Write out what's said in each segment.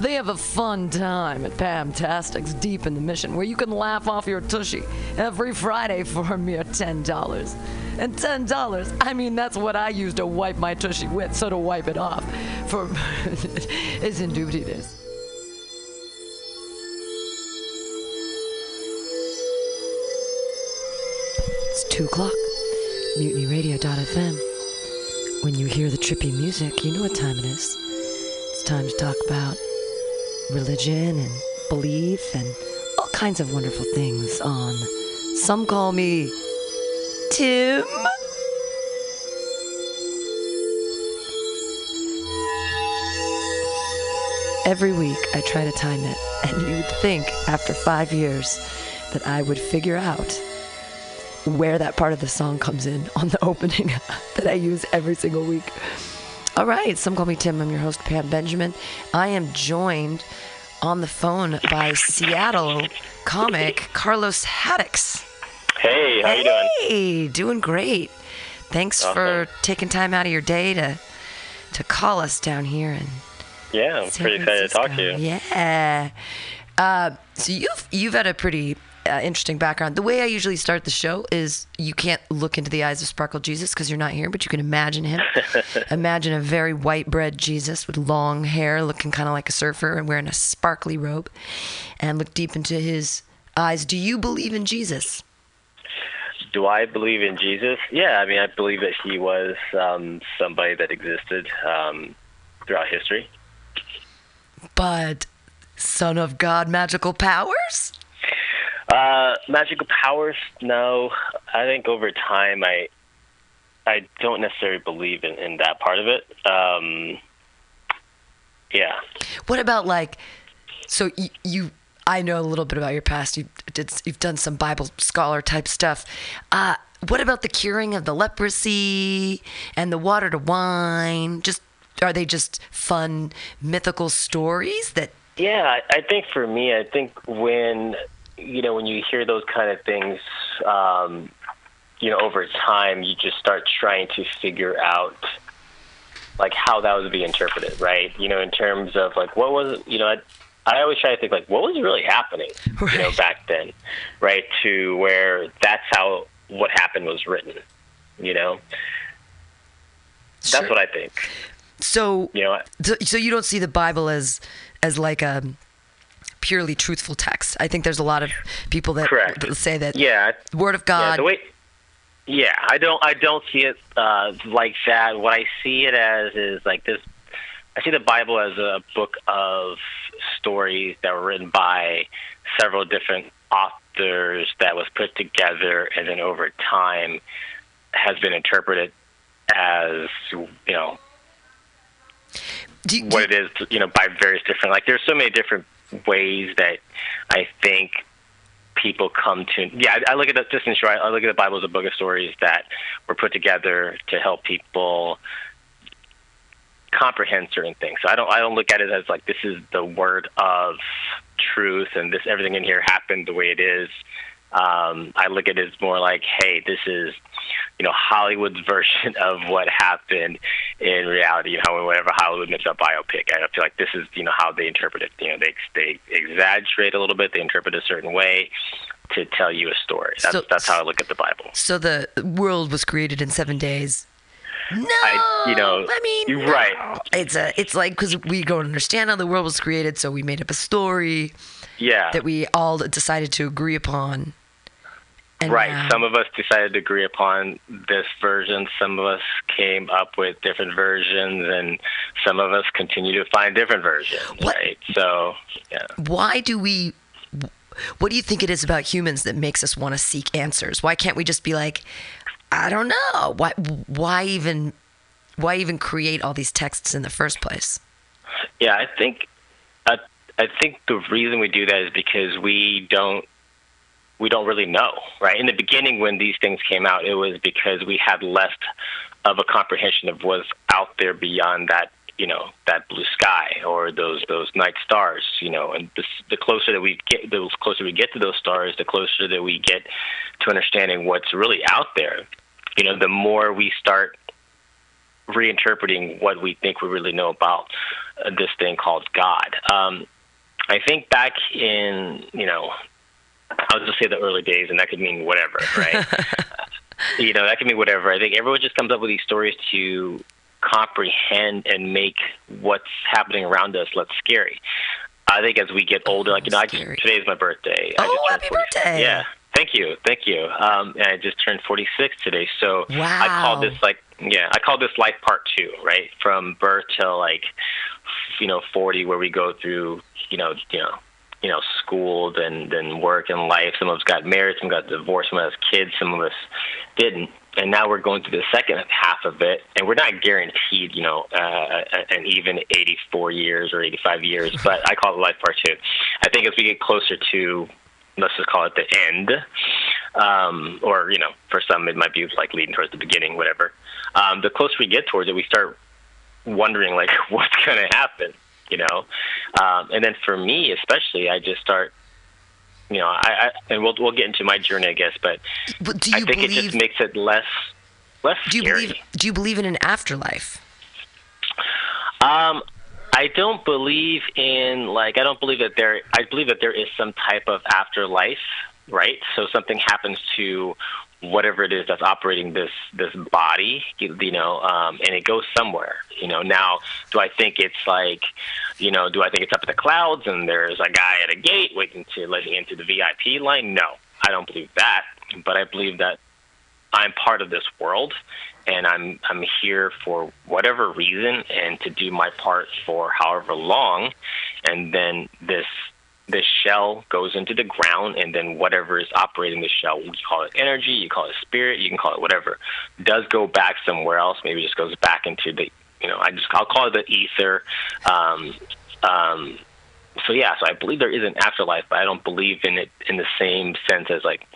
They have a fun time at Pamtastic's Deep in the Mission where you can laugh off your tushy every Friday for a mere $10. And $10, I mean, that's what I use to wipe my tushy with, so to wipe it off for is indubitious. It's 2 o'clock. MutinyRadio.fm. When you hear the trippy music, you know what time it is. It's time to talk about religion and belief and all kinds of wonderful things on Some Call Me Tim. Every week I try to time it, and you'd think after five years that I would figure out where that part of the song comes in on the opening that I use every single week. All right, some call me Tim. I'm your host, Pam Benjamin. I am joined on the phone by Seattle comic Carlos Haddix. Hey, how you doing? Hey, doing great. Thanks for taking time out of your day to to call us down here and Yeah, I'm San pretty excited to talk to you. Yeah. Uh, so you've you've had a pretty uh, interesting background. The way I usually start the show is you can't look into the eyes of Sparkle Jesus because you're not here, but you can imagine him. imagine a very white bread Jesus with long hair, looking kind of like a surfer and wearing a sparkly robe, and look deep into his eyes. Do you believe in Jesus? Do I believe in Jesus? Yeah, I mean, I believe that he was um, somebody that existed um, throughout history. But Son of God, magical powers? Uh, magical powers? No. I think over time, I I don't necessarily believe in, in that part of it. Um, yeah. What about like, so you, you I know a little bit about your past. You did, you've done some Bible scholar type stuff. Uh, what about the curing of the leprosy and the water to wine? Just are they just fun mythical stories that? Yeah, I, I think for me, I think when you know when you hear those kind of things, um, you know, over time, you just start trying to figure out like how that was being interpreted, right? You know, in terms of like what was you know, I, I always try to think like what was really happening, right. you know, back then, right? To where that's how what happened was written, you know. That's what I think. So, You know, so you don't see the Bible as as like a purely truthful text. I think there's a lot of people that Correct. say that yeah, Word of Yeah, God. way, yeah, I don't, I don't see it uh, like that. What I see it as is like this. I see the Bible as a book of stories that were written by several different authors that was put together, and then over time has been interpreted as you know do, do what it is, you know, by various different. Like, there's so many different ways that I think people come to. Yeah, I, I look at the, just in short, I look at the Bible as a book of stories that were put together to help people comprehend certain things. So I don't, I don't look at it as like this is the word of truth and this everything in here happened the way it is. Um, I look at it as more like, hey, this is you know Hollywood's version of what happened in reality. You know, whenever Hollywood makes a biopic, I feel like this is you know how they interpret it. You know, they they exaggerate a little bit, they interpret it a certain way to tell you a story. That's So- that's how I look at the Bible. So the world was created in seven days. No, I- you know, I mean, you're no. right. It's a, it's like because we don't understand how the world was created, so we made up a story Yeah, that we all decided to agree upon, And right. now- Some of us decided to agree upon this version. Some of us came up with different versions, and some of us continue to find different versions. What- Right. So, yeah. why do we what do you think it is about humans that makes us want to seek answers why can't we just be like i don't know why why even why even create all these texts in the first place Yeah, I think I, I think the reason we do that is because we don't we don't really know, right? In the beginning, when these things came out, it was because we had less of a comprehension of what's out there beyond that, you know, that blue sky or those those night stars, you know. And the, the closer that we get, the closer we get to those stars, the closer that we get to understanding what's really out there. You know, the more we start reinterpreting what we think we really know about uh, this thing called God. Um, I think back in, you know, I'll just say the early days, and that could mean whatever, right? you know, that could mean whatever. I think everyone just comes up with these stories to comprehend and make what's happening around us less scary. I think as we get older, like you know, I just, today's my birthday. Oh, happy 46. birthday. Yeah, thank you, thank you. Um, and I just turned 46 today, so I call this like yeah, I call this life part two, right? From birth till like you know 40, where we go through you know you know you know school, then then work and life. Some of us got married, some got divorced, some of us kids, some of us didn't. And now we're going through the second half of it, and we're not guaranteed, you know, uh, an even 84 years or 85 years. But I call it life part two. I think as we get closer to, let's just call it the end, um, or you know, for some it might be like leading towards the beginning, whatever. Um, the closer we get towards it, we start wondering like what's going to happen, you know. Um, and then for me, especially, I just start, you know, I, I and we'll we'll get into my journey, I guess, but But do I you think it believe just makes it less less do you scary. believe do you believe in an afterlife Um, I don't believe in like I don't believe that there. I believe that there is some type of afterlife, right? So something happens to whatever it is that's operating this this body, you, know, um, and it goes somewhere. You know, now do I think it's like, you know, do I think it's up in the clouds and there's a guy at a gate waiting to let me into the VIP line? No, I don't believe that. But I believe that I'm part of this world and I'm I'm here for whatever reason and to do my part for however long and then this this shell goes into the ground and then whatever is operating the shell you call it energy you call it spirit you can call it whatever does go back somewhere else maybe just goes back into the you know I just I'll call it the ether um um so yeah, so I believe there is an afterlife, but I don't believe in it in the same sense as like,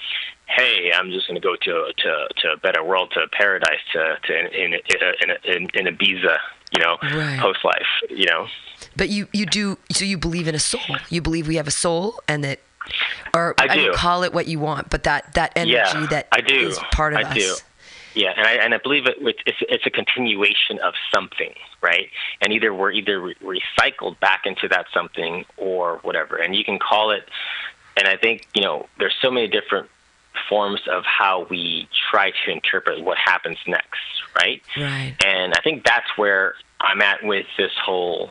hey, I'm just going to go to to to a better world, to paradise, to to in in in, in, in Ibiza, you know, Right. post life, you know. But you you do so you believe in a soul. You believe we have a soul and that or I do. call it what you want, but that that energy Yeah, that I do. is part of I us. do. Yeah, and I and I believe it. It's it's a continuation of something, right? And either we're either re- recycled back into that something or whatever. And you can call it. And I think you know there's so many different forms of how we try to interpret what happens next, right? Right. And I think that's where I'm at with this whole.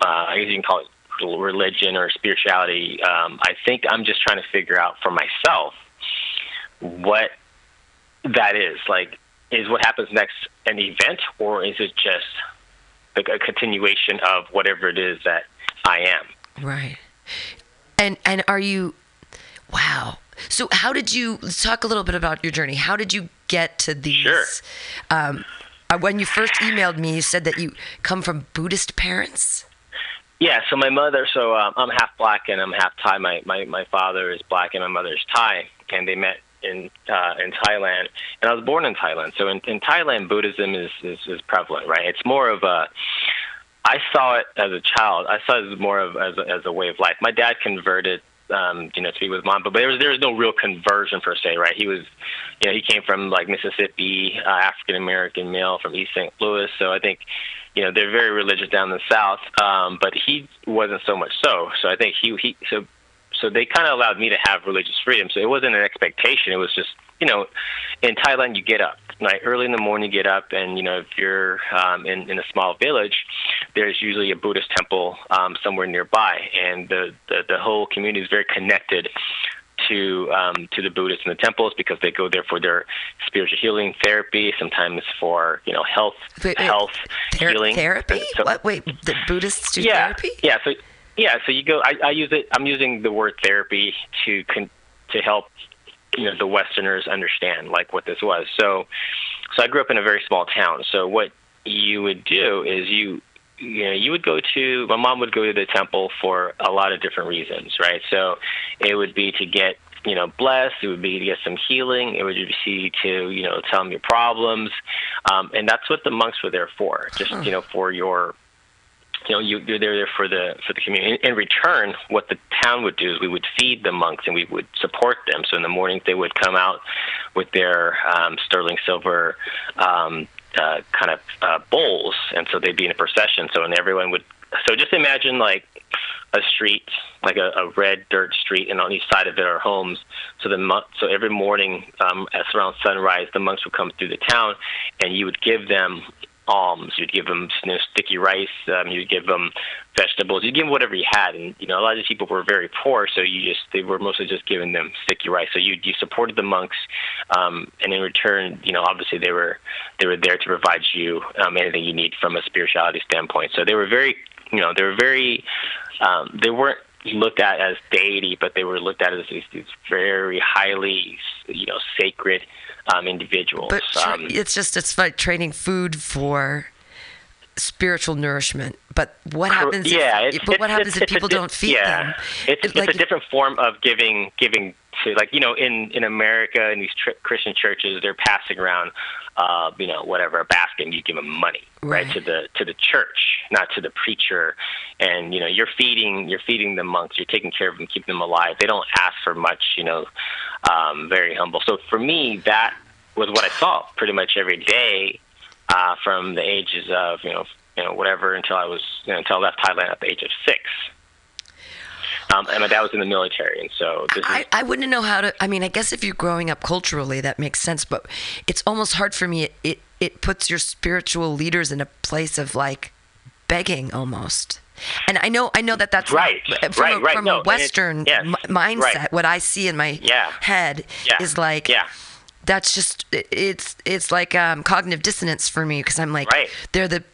Uh, I guess you can call it religion or spirituality. Um, I think I'm just trying to figure out for myself what that is. Like, is what happens next an event, or is it just like a continuation of whatever it is that I am? Right. And and are you wow. So how did you let's talk a little bit about your journey. How did you get to these Sure. um uh, when you first emailed me, you said that you come from Buddhist parents. Yeah, so my mother, so um, I'm half black and I'm half Thai. My, my my father is black and my mother is Thai, and they met in uh, in Thailand. And I was born in Thailand, so in, in Thailand, Buddhism is, is is prevalent, right? It's more of a I saw it as a child. I saw it as more of as a, as a way of life. My dad converted, um, you know, to be with mom, but there was there was no real conversion per se, right? He was, you know, he came from like Mississippi, uh, African American male from East St. Louis. So I think, you know, they're very religious down in the South, um, but he wasn't so much so. So I think he he so so they kind of allowed me to have religious freedom. So it wasn't an expectation. It was just, you know, in Thailand you get up like early in the morning. You get up, and you know if you're um, in in a small village, there's usually a Buddhist temple um, somewhere nearby, and the, the the whole community is very connected to um, to the Buddhists in the temples because they go there for their spiritual healing therapy, sometimes for you know health health Ther- healing therapy? So- what? Wait, the Buddhists do yeah, therapy? yeah. So yeah, so you go. I, I use it. I'm using the word therapy to con, to help you know the Westerners understand like what this was. So so I grew up in a very small town. So what you would do is you you know you would go to my mom would go to the temple for a lot of different reasons, right? So it would be to get you know blessed. It would be to get some healing. It would be to you know tell them your problems, um, and that's what the monks were there for. Just you know for your you know, you, you're there for the for the community. In, in return, what the town would do is we would feed the monks and we would support them. So in the mornings they would come out with their um, sterling silver um, uh, kind of uh, bowls, and so they'd be in a procession. So and everyone would. So just imagine like a street, like a, a red dirt street, and on each side of it are homes. So the mon- so every morning, um, as around sunrise, the monks would come through the town, and you would give them alms. You'd give them you know, sticky rice. Um, you'd give them vegetables. You'd give them whatever you had. And you know, a lot of these people were very poor, so you just they were mostly just giving them sticky rice. So you you supported the monks, um, and in return, you know, obviously they were they were there to provide you um, anything you need from a spirituality standpoint. So they were very you know they were very um, they weren't looked at as deity, but they were looked at as these, these very highly you know sacred um, individuals. But tra- um, it's just it's like trading food for spiritual nourishment. But what happens? yeah, if, it's, but what it's- happens it's- if people di- don't feed yeah. them? It's, It's like- a different form of giving giving to like you know in in America in these Christian churches they're passing around uh, you know whatever a basket and you give them money right. Right. to the to the church not to the preacher and you know you're feeding you're feeding the monks you're taking care of them keeping them alive they don't ask for much you know um, very humble so for me that was what I saw pretty much every day uh, from the ages of you know you know whatever until I was you know, until I left Thailand at the age of six. Um, and my dad was in the military, and so this is I, I wouldn't know how to. I mean, I guess if you're growing up culturally, that makes sense. But it's almost hard for me. It it, it puts your spiritual leaders in a place of like begging almost. And I know I know that that's Right, not, from right, a, right. from No, a Western yes, m- mindset. right. What I see in my Yeah. head Yeah, is like yeah. that's just it's it's like um, cognitive dissonance for me because I'm like they're the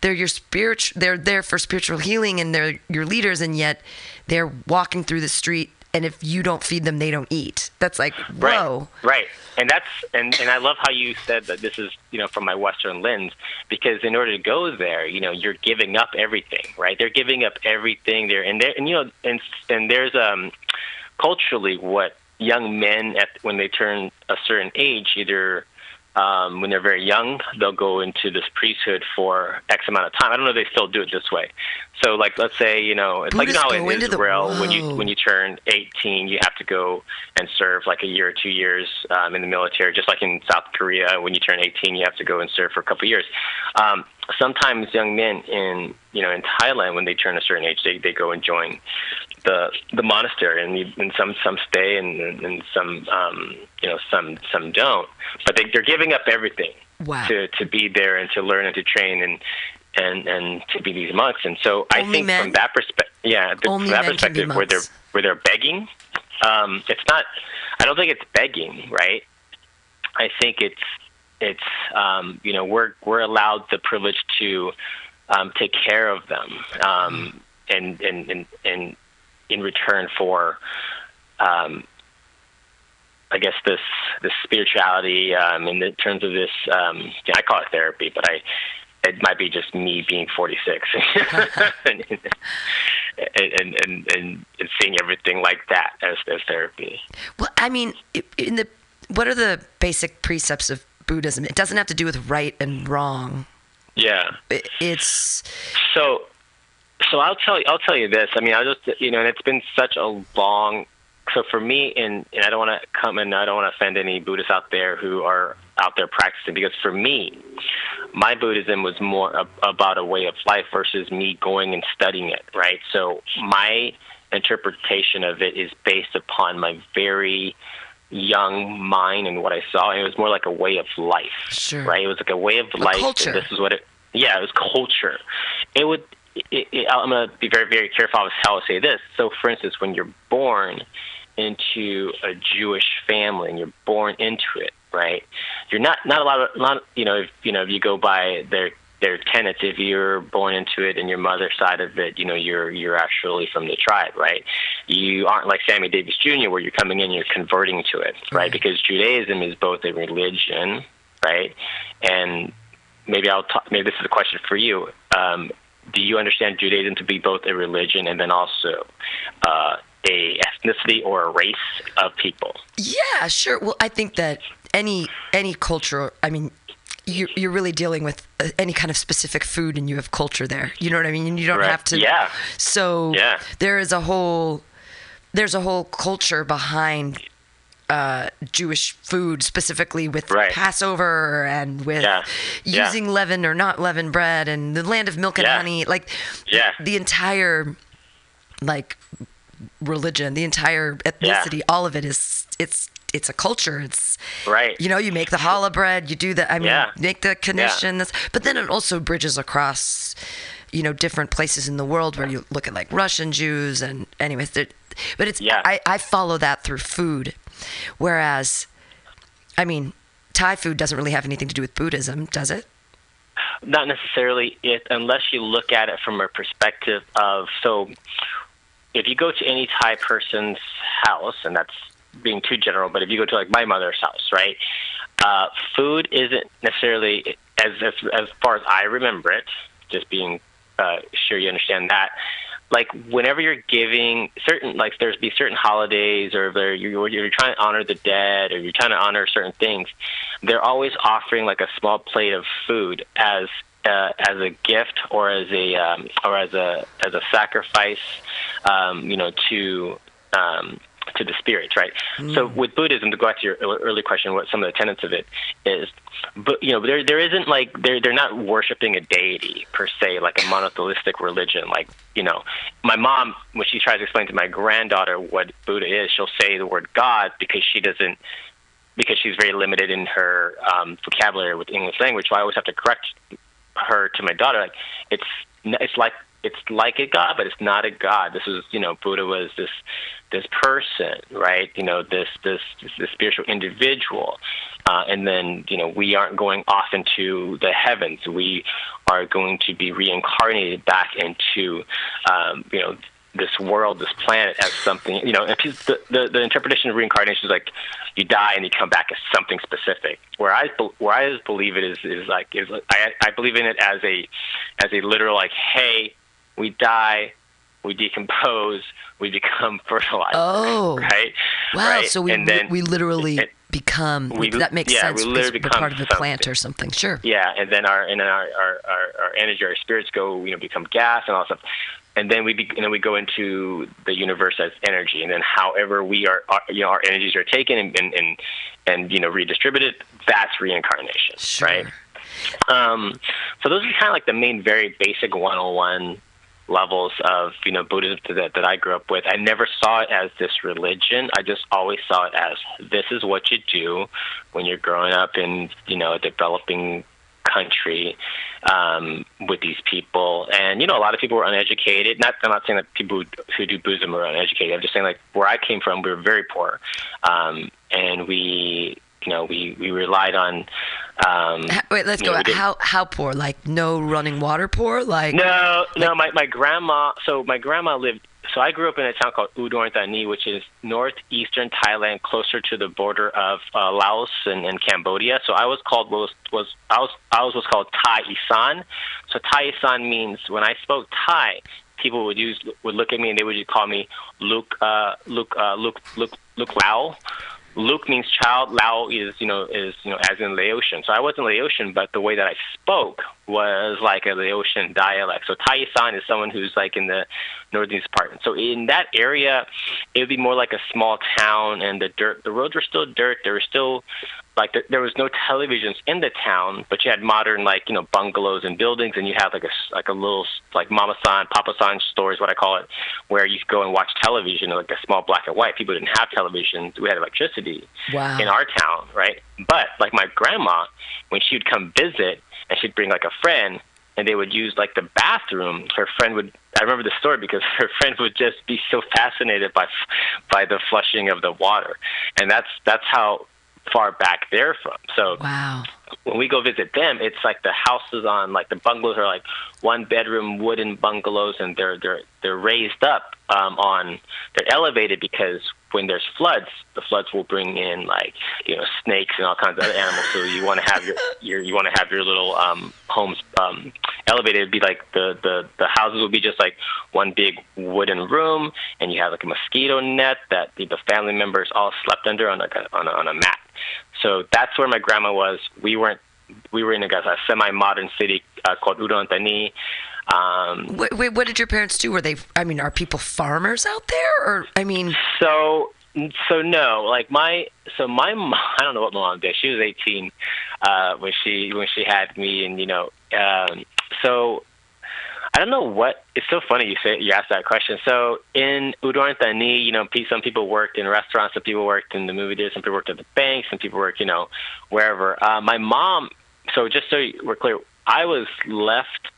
they're your spiritual they're there for spiritual healing and they're your leaders and yet they're walking through the street and if you don't feed them they don't eat that's like whoa Right, right, and that's and and I love how you said that this is you know from my Western lens because in order to go there, you know, you're giving up everything, right? They're giving up everything there, and there and you know, and and there's um culturally what young men at when they turn a certain age either. Um, when they're very young, they'll go into this priesthood for X amount of time. I don't know if they still do it this way. So, like, let's say you know, it's like you know Buddhists how go in into the- Israel, when you when you turn 18, you have to go and serve like a year or two years um, in the military. Just like in South Korea, when you turn 18, you have to go and serve for a couple of years. Um, sometimes young men in you know in Thailand, when they turn a certain age, they they go and join the the monastery, and, you, and some some stay, and, and some um, you know some some don't. But they, they're giving up everything Wow. to to be there and to learn and to train and and and to be these monks. And so I think men? from that perspective, yeah, th- Only from that men can be perspective, where they're where they're begging, um, it's not. I don't think it's begging, right? I think it's it's um, you know we're we're allowed the privilege to um, take care of them, um, and and and and in return for. Um, I guess this this spirituality um, in the terms of this um, I call it therapy, but I it might be just me being 46 and, and, and, and, seeing everything like that as, as therapy. well i mean in the what are the basic precepts of buddhism it doesn't have to do with right and wrong Yeah. It- it's So, so I'll tell you. I'll tell you this. I mean, I just you know, and it's been such a long. So for me, and and I don't want to come and I don't want to offend any Buddhists out there who are out there practicing because for me, my Buddhism was more ab- about a way of life versus me going and studying it. Right. So my interpretation of it is based upon my very young mind and what I saw. It was more like a way of life. Sure. Right. It was like a way of life. culture. And this is what it. Yeah, it was culture. It would. It, it, I'm going to be very, very careful with how I say this. So, for instance, when you're born, into a Jewish family and you're born into it, right? You're not not a lot of not you know if you know if you go by their their tenets if you're born into it and your mother's side of it you know you're you're actually from the tribe right you aren't like sammy davis jr where you're coming in you're converting to it right, right. because judaism is both a religion right and maybe i'll talk maybe this is a question for you um, do you understand judaism to be both a religion and then also uh, a ethnicity or a race of people yeah sure well i think that any any culture i mean you're, you're really dealing with uh, any kind of specific food and you have culture there. You know what I mean? And you don't right. have to. Yeah. So yeah. there is a whole there's a whole culture behind uh, Jewish food, specifically with right. Passover and with yeah. using yeah. leaven or not leaven bread and the land of milk and yeah. honey. Like yeah. the entire like religion, the entire ethnicity, all of it is it's it's a culture. It's right. You know, you make the challah bread, you do the I mean, yeah. make the connection. Yeah. But then it also bridges across, you know, different places in the world where you look at like Russian Jews and anyways. But it's yeah. I I follow that through food, whereas, I mean, Thai food doesn't really have anything to do with Buddhism, does it? Not necessarily, it unless you look at it from a perspective of so. If you go to any Thai person's house, and that's being too general, but if you go to like my mother's house, right, uh, food isn't necessarily as, as as far as I remember it. Just being uh, sure you understand that. Like whenever you're giving certain, like there's be certain holidays, or you're, you're trying to honor the dead, or you're trying to honor certain things, they're always offering like a small plate of food as uh, as a gift or as a um, or as a as a sacrifice, um, you know, to um, to the spirits, right? Mm. So with Buddhism, to go back to your early question, what some of the tenets of it is, but you know, there there isn't like they're they're not worshiping a deity per se, like a monotheistic religion. Like you know, my mom when she tries to explain to my granddaughter what Buddha is, she'll say the word God because she doesn't because she's very limited in her um, vocabulary with English language. So I always have to correct her to my daughter, like it's it's like it's like a god, but it's not a god. This is you know Buddha was this this person, right? You know this this this spiritual individual, uh, and then you know we aren't going off into the heavens. We are going to be reincarnated back into um, you know this world, this planet as something, you know, the, the, the interpretation of reincarnation is like you die and you come back as something specific. Where I where I believe it is is like is I I believe in it as a as a literal like, hey, we die, we decompose, we become fertilized. Oh, right. Wow. Right? So we and then, we literally it, become. we- that makes yeah, sense. We literally we're part of become a plant or something. Sure. Yeah, and then our and then our, our, our, our energy, our spirits go, you know, become gas and all that stuff. And then we be, and then we go into the universe as energy, and then however we are, our, you know, our energies are taken and and and, and you know redistributed. That's reincarnation, Sure. right? Um, so those are kind of like the main, very basic 101 levels of you know Buddhism that that I grew up with. I never saw it as this religion. I just always saw it as this is what you do when you're growing up in you know a developing country um, with these people. And you know, a lot of people were uneducated. Not I'm not saying that people who, who do Buddhism are uneducated. I'm just saying like where I came from, we were very poor, um, and we you know we we relied on. Um, Wait, let's go. know, how how poor? Like no running water poor? Like No, no. My my grandma. So my grandma lived. So I grew up in a town called Udon Thani, which is northeastern Thailand, closer to the border of uh, Laos and, and Cambodia. So I was called was was I was I was what's called Thai Isan. So Thai Isan means when I spoke Thai, people would use would look at me and they would just call me Luke uh, Luke uh, Luke Luke Luke Lao. Luke means child. Lao is, you know, is, you know, as in Laotian. So I wasn't Laotian, but the way that I spoke was like a Laotian dialect. So Thai Isan is someone who's like in the northeast part. So in that area, it would be more like a small town, and the dirt, the roads were still dirt. There were still like there, there was no televisions in the town, but you had modern like you know bungalows and buildings, and you had like a like a little like Mama San, Papa San store is what I call it, where you could go and watch television, like a small black and white. People didn't have televisions; we had electricity Wow. in our town, right? But like my grandma, when she would come visit, and she'd bring like a friend, and they would use like the bathroom. Her friend would I remember the story because her friend would just be so fascinated by by the flushing of the water, and that's that's how far back they're from. So Wow. when we go visit them, it's like the houses on like the bungalows are like one bedroom wooden bungalows, and they're they're they're raised up um, on they're elevated because when there's floods, the floods will bring in like you know snakes and all kinds of other animals. So you want to have your your you want to have your little um, homes um, elevated. It'd be like the the the houses would be just like one big wooden room, and you have like a mosquito net that the, the family members all slept under on like a on a, on a mat. So that's where my grandma was. We weren't. We were in a, a semi-modern city uh, called Udon Thani. Um, Wait, wait, what did your parents do? Were they? I mean, are people farmers out there, or I mean, so so no, like my so my mom, I don't know what my mom did. She was 18 uh, when she when she had me, and you know, um, so I don't know what. It's so funny you say you asked that question. So in Udon Thani, you know, some people worked in restaurants, some people worked in the movie theater, some people worked at the bank, some people worked, you know, wherever. Uh, my mom. So just so we're clear, I was left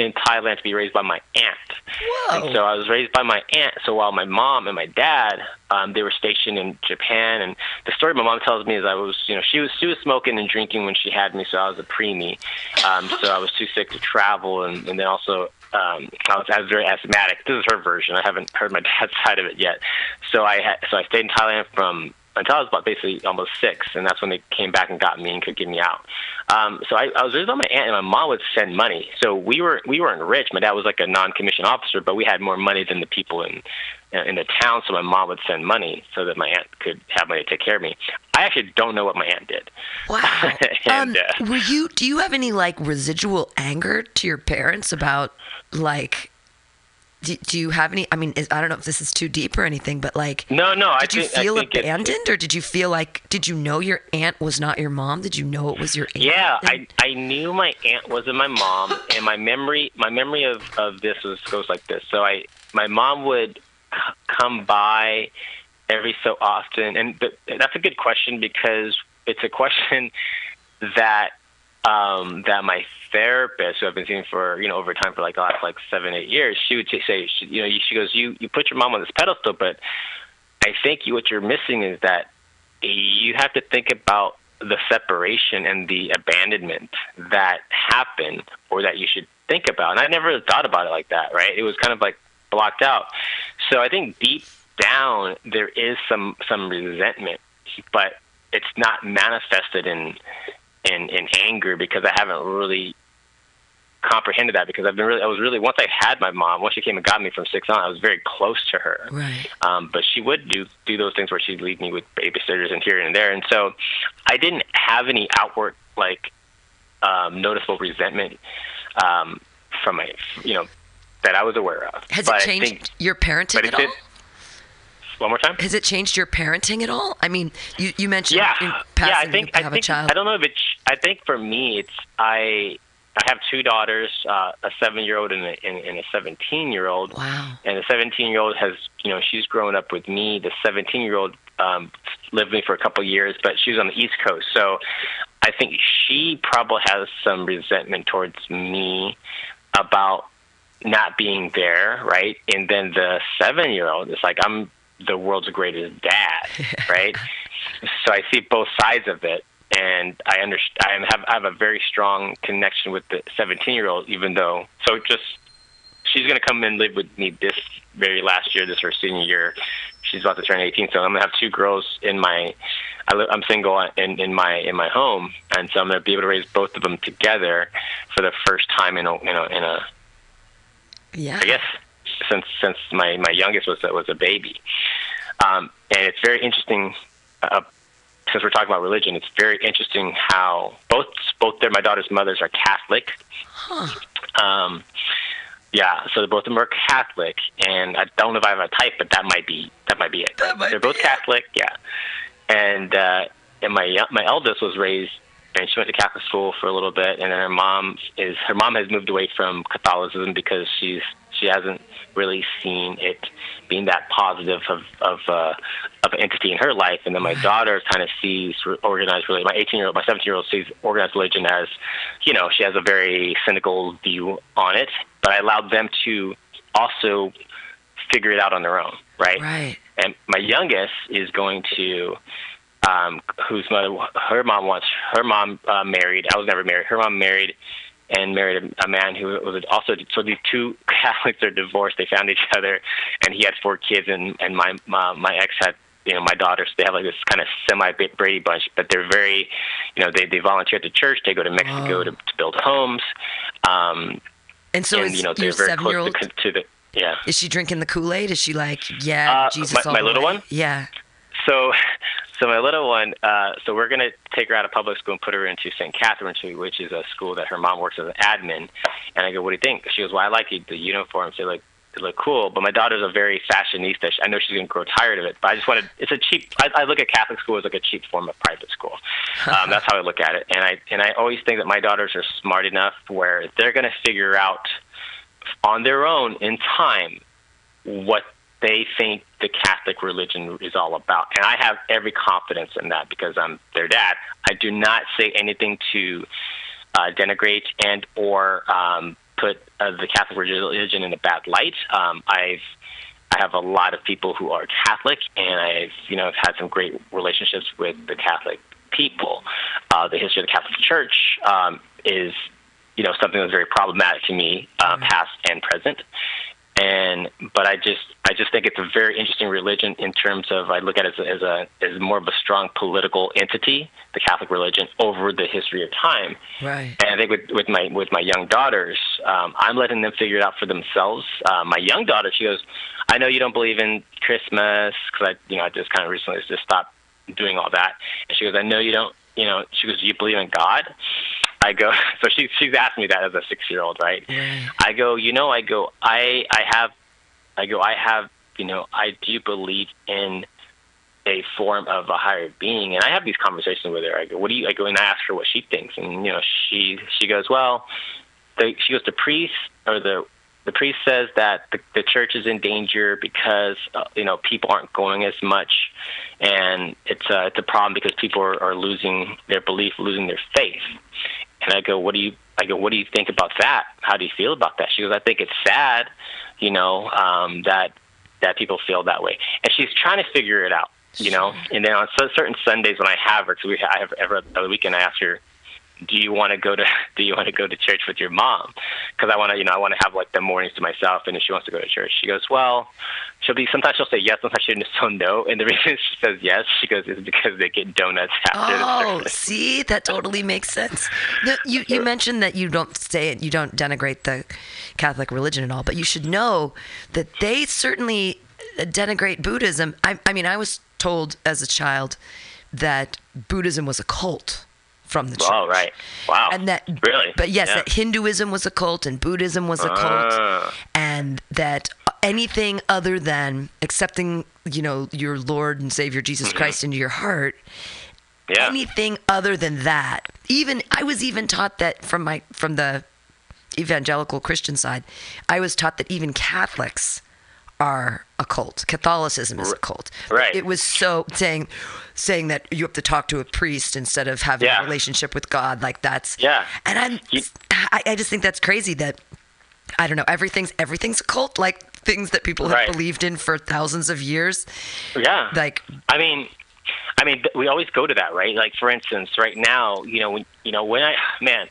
in Thailand to be raised by my aunt. Whoa. And so I was raised by my aunt. So while my mom and my dad, um, they were stationed in Japan, and the story my mom tells me is I was, you know, she was she was smoking and drinking when she had me, so I was a preemie. Um, so I was too sick to travel, and, and then also um, I was, I was very asthmatic. This is her version. I haven't heard my dad's side of it yet. So I had so I stayed in Thailand from until I was about basically almost six, and that's when they came back and got me and could get me out. Um, so I, I was raised by my aunt, and my mom would send money. So we were we weren't rich. My dad was like a non-commissioned officer, but we had more money than the people in in the town. So my mom would send money so that my aunt could have money to take care of me. I actually don't know what my aunt did. wow. And, um, uh, were you? Do you have any like residual anger to your parents about like? Do, do you have any? I mean, is, I don't know if this is too deep or anything, but like, No, no. I did you think, I feel abandoned, or did you feel like? Did you know your aunt was not your mom? Did you know it was your aunt? Yeah, And- I I knew my aunt wasn't my mom, and my memory my memory of of this was goes like this. So I my mom would c- come by every so often, and but that's a good question because it's a question that um that my therapist who I've been seeing for you know over time for like the last like seven eight years she would say she, you know she goes you you put your mom on this pedestal but I think you, what you're missing is that you have to think about the separation and the abandonment that happened or that you should think about. And I never thought about it like that, right? It was kind of like blocked out. So I think deep down there is some some resentment, but it's not manifested in in in anger because I haven't really comprehended that because I've been really I was really once I had my mom once she came and got me from six on I was very close to her Right. um, but she would do do those things where she'd leave me with babysitters and here and there, and so I didn't have any outward like um, noticeable resentment um, from my you know that I was aware of. Has but it changed think, your parenting at all? One more time. Has it changed your parenting at all? I mean, you, you mentioned yeah, yeah. I think I think a child. I don't know if it's. I think for me, it's I. I have two daughters, uh, a seven-year-old and a, and, and a seventeen-year-old. Wow. and the 17 year old has you know she's grown up with me. The 17 year old um lived with me for a couple of years but she was on the east coast. So i think she probably has some resentment towards me about not being there right? And then the seven year old is like i'm the world's greatest dad right? So i see both sides of it and I understand. I have I have a very strong connection with the 17 year old, even though. So just she's gonna come and live with me this very last year. This is her senior year. She's about to turn 18, so I'm gonna have two girls in my. I li- I'm single in, in my in my home, and so I'm gonna be able to raise both of them together for the first time in a in a, in a Yeah. I guess since since my my youngest was was a baby, um, and it's very interesting. Uh, since we're talking about religion, it's very interesting how both both their my daughter's mothers are Catholic. Um, yeah, so both of them are Catholic, and I don't know if I have a type, but that might be that might be it. That might They're both it. Catholic, yeah, and uh, and my my eldest was raised and she went to Catholic school for a little bit, and then her mom is her mom has moved away from Catholicism because she's she hasn't really seen it being that positive of of uh, of an entity in her life, and then my daughter kind of sees organized religion. My 18 year old, my 17 year old sees organized religion as, you know, she has a very cynical view on it. But I allowed them to also figure it out on their own, right? Right. And my youngest is going to, um, whose mother, her mom wants, her mom uh, married. I was never married. Her mom married and married a, a man who was also so these two Catholics are divorced. They found each other, and he had four kids, and and my my, my ex had you know my daughters. They have like this kind of semi Brady bunch, but they're very, you know, they they volunteer at the church. They go to Mexico Wow. to, to build homes, um, And so and you know they're very seven close to, to the yeah. Is she drinking the Kool Aid? Is she like, yeah, Uh, Jesus? my- my little way? one? Yeah. So, so my little one, uh, so we're gonna take her out of public school and put her into St. Catherine's, which is a school that her mom works as an admin. And I go, what do you think? She goes, well, I like the uniforms. They look they look cool. But my daughter's a very fashionista. I know she's gonna grow tired of it. But I just wanted. It's a cheap. I, I look at Catholic school as like a cheap form of private school. Um, that's how I look at it. And I and I always think that my daughters are smart enough where they're gonna figure out on their own in time what they think the Catholic religion is all about. And I have every confidence in that because I'm their dad. I do not say anything to uh, denigrate and or um, put uh, the Catholic religion in a bad light. Um, I've I have a lot of people who are Catholic, and I've you know I've had some great relationships with the Catholic people. Uh, the history of the Catholic Church um, is you know something that's very problematic to me, uh, past and present and but I just I just think it's a very interesting religion in terms of I look at it as a, as a as more of a strong political entity, the Catholic religion, over the history of time. Right. And I think with with my with my young daughters, um, I'm letting them figure it out for themselves. Uh, my young daughter, she goes, I know you don't believe in Christmas because I you know I just kind of recently just stopped doing all that, and she goes, I know you don't you know she goes, do you believe in God? I go, so she she's asked me that as a six year old, right? Right. I go, you know, I go, I I have, I go, I have, you know, I do believe in a form of a higher being, and I have these conversations with her. I go, what do you? I go and I ask her what she thinks, and you know, she she goes, well, the, she goes, the priest or the the priest says that the, the church is in danger because uh, you know people aren't going as much, and it's a it's a problem because people are, are losing their belief, losing their faith. And I go, what do you? I go, what do you think about that? How do you feel about that? She goes, I think it's sad, you know, um, that that people feel that way. And she's trying to figure it out, you know. And then on certain Sundays when I have her, because we I have every other weekend, I ask her, do you want to go to do you want to go to church with your mom because i want to you know i want to have like the mornings to myself and if she wants to go to church she goes well she'll be sometimes she'll say yes sometimes she'll just say no and the reason she says yes she goes is because they get donuts after the Oh, service see, that totally makes sense. You you mentioned that you don't say it, you don't denigrate the Catholic religion at all, but you should know that they certainly uh, denigrate Buddhism. I, I mean, I was told as a child that Buddhism was a cult from the church. oh right wow And that really but yes, Yeah. that Hinduism was a cult and Buddhism was a cult, Ah. and that anything other than accepting, you know, your Lord and Savior Jesus Christ into your heart, Mm-hmm. yeah anything other than that, even I was even taught that from my from the evangelical Christian side, I was taught that even Catholics are a cult. Catholicism is a cult. Right. It was so saying saying that you have to talk to a priest instead of having Yeah. a relationship with God. Like that's Yeah. And I'm You- I, I just think that's crazy that I don't know, everything's everything's a cult, like things that people have Right. believed in for thousands of years. yeah Like I mean, I mean, we always go to that, right? Like, for instance, right now, you know, when, you know, when I, man,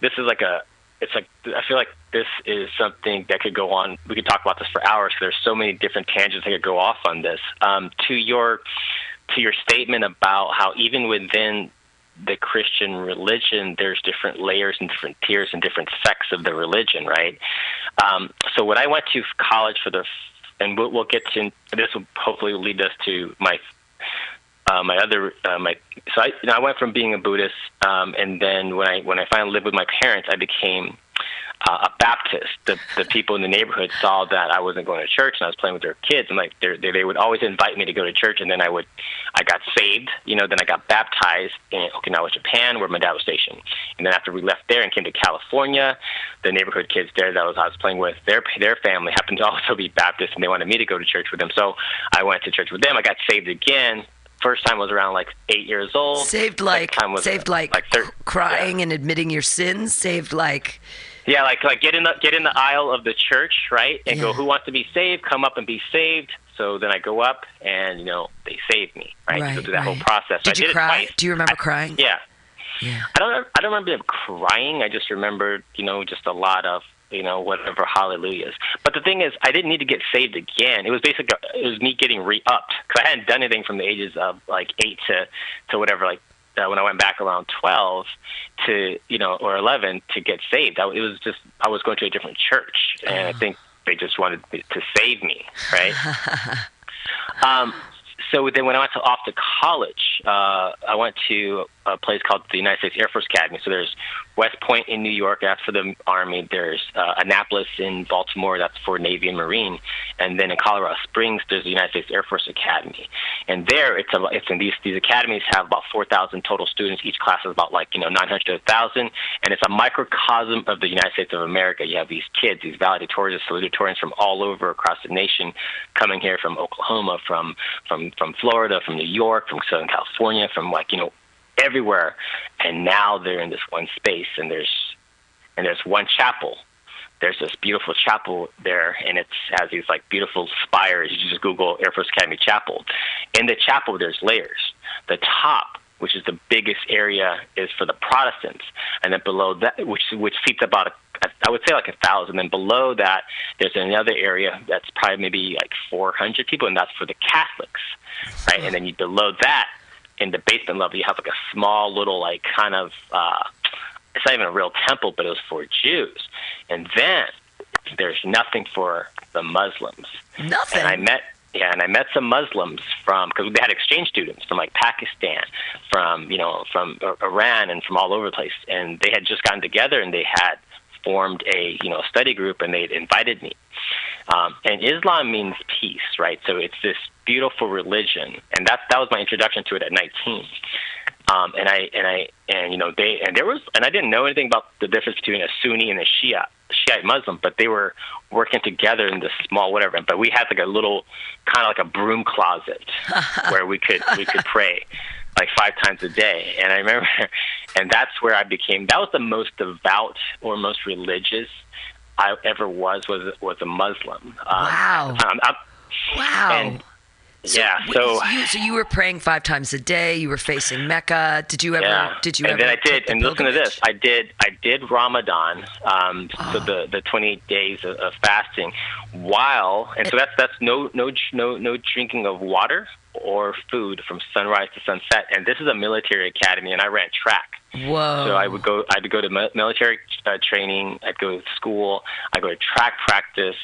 this is like a, it's like I feel like this is something that could go on. We could talk about this for hours. There's so many different tangents that could go off on this. Um, to your, to your statement about how even within the Christian religion, there's different layers and different tiers and different sects of the religion, right? Um, so when I went to college for the, and we'll, we'll get to this will hopefully lead us to my uh, my other uh, my so I you know I went from being a Buddhist um, and then when I when I finally lived with my parents I became uh, a Baptist. The the people in the neighborhood saw that I wasn't going to church and I was playing with their kids. And like they they they would always invite me to go to church. And then I would I got saved you know then I got baptized in Okinawa Japan where my dad was stationed and then after we left there and came to California the neighborhood kids there that was I was playing with their their family happened to also be Baptist and they wanted me to go to church with them. So I went to church with them. I got saved again. First time was around like eight years old. Saved like time was, saved like, like thir- crying and admitting your sins. Saved like Yeah, like like get in the get in the aisle of the church, right? And go, who wants to be saved? Come up and be saved. So then I go up, and you know they save me, right? Right, Go through that whole process. Did I you did cry? Do you remember I- crying? Yeah, Yeah. I don't. I don't remember them crying. I just remembered, you know, just a lot of, you know, whatever hallelujahs. But the thing is, I didn't need to get saved again. It was basically it was me getting re-upped because I hadn't done anything from the ages of like eight to to whatever, like uh, when I went back around twelve to you know or eleven to get saved. I, it was just I was going to a different church, and I think they just wanted to save me, right? Um, so then when I went to, off to college, uh, I went to a place called the United States Air Force Academy. So there's West Point in New York, that's for the Army. There's uh, Annapolis in Baltimore, that's for Navy and Marine. And then in Colorado Springs, there's the United States Air Force Academy. And there, it's a, it's in these these academies have about 4,000 total students. Each class is about like you know 900 to 1,000, and it's a microcosm of the United States of America. You have these kids, these valedictorians, salutatorians from all over across the nation, coming here from Oklahoma, from from from Florida, from New York, from Southern California, from like you know everywhere, and now they're in this one space, and there's and there's one chapel. There's this beautiful chapel there, and it has these like beautiful spires. You just Google Air Force Academy Chapel. In the chapel, there's layers. The top, which is the biggest area, is for the Protestants, and then below that, which which seats about a I would say like a thousand. And below that, there's another area that's probably maybe like 400 people, and that's for the Catholics, right? And then you below that, in the basement level, you have like a small little like kind of uh, it's not even a real temple, but it was for Jews. And then there's nothing for the Muslims. Nothing. And I met yeah, and I met some Muslims from because we had exchange students from like Pakistan, from you know from Iran, and from all over the place. And they had just gotten together and they had formed a you know study group, and they'd invited me. Um, and Islam means peace, right? So it's this beautiful religion, and that that was my introduction to it at 19. Um, and I and I and you know they and there was and I didn't know anything about the difference between a Sunni and a Shia Shiite Muslim, but they were working together in this small whatever. But we had like a little kind of like a broom closet where we could we could pray like five times a day. And I remember, and that's where I became. That was the most devout or most religious I ever was was was a Muslim. Um, Wow. I'm, I'm, wow. and yeah, w- so. you, so you were praying five times a day. You were facing Mecca. Did you ever? Yeah. Did you and ever? then I did, the and listen to this. I did. I did Ramadan, um, so Ah. the the 28 days of, of fasting, while and so that's that's no no no no drinking of water or food from sunrise to sunset. And this is a military academy, and I ran track. Whoa. So I would go. I'd go to military uh, training. I'd go to school. I'd go to track practice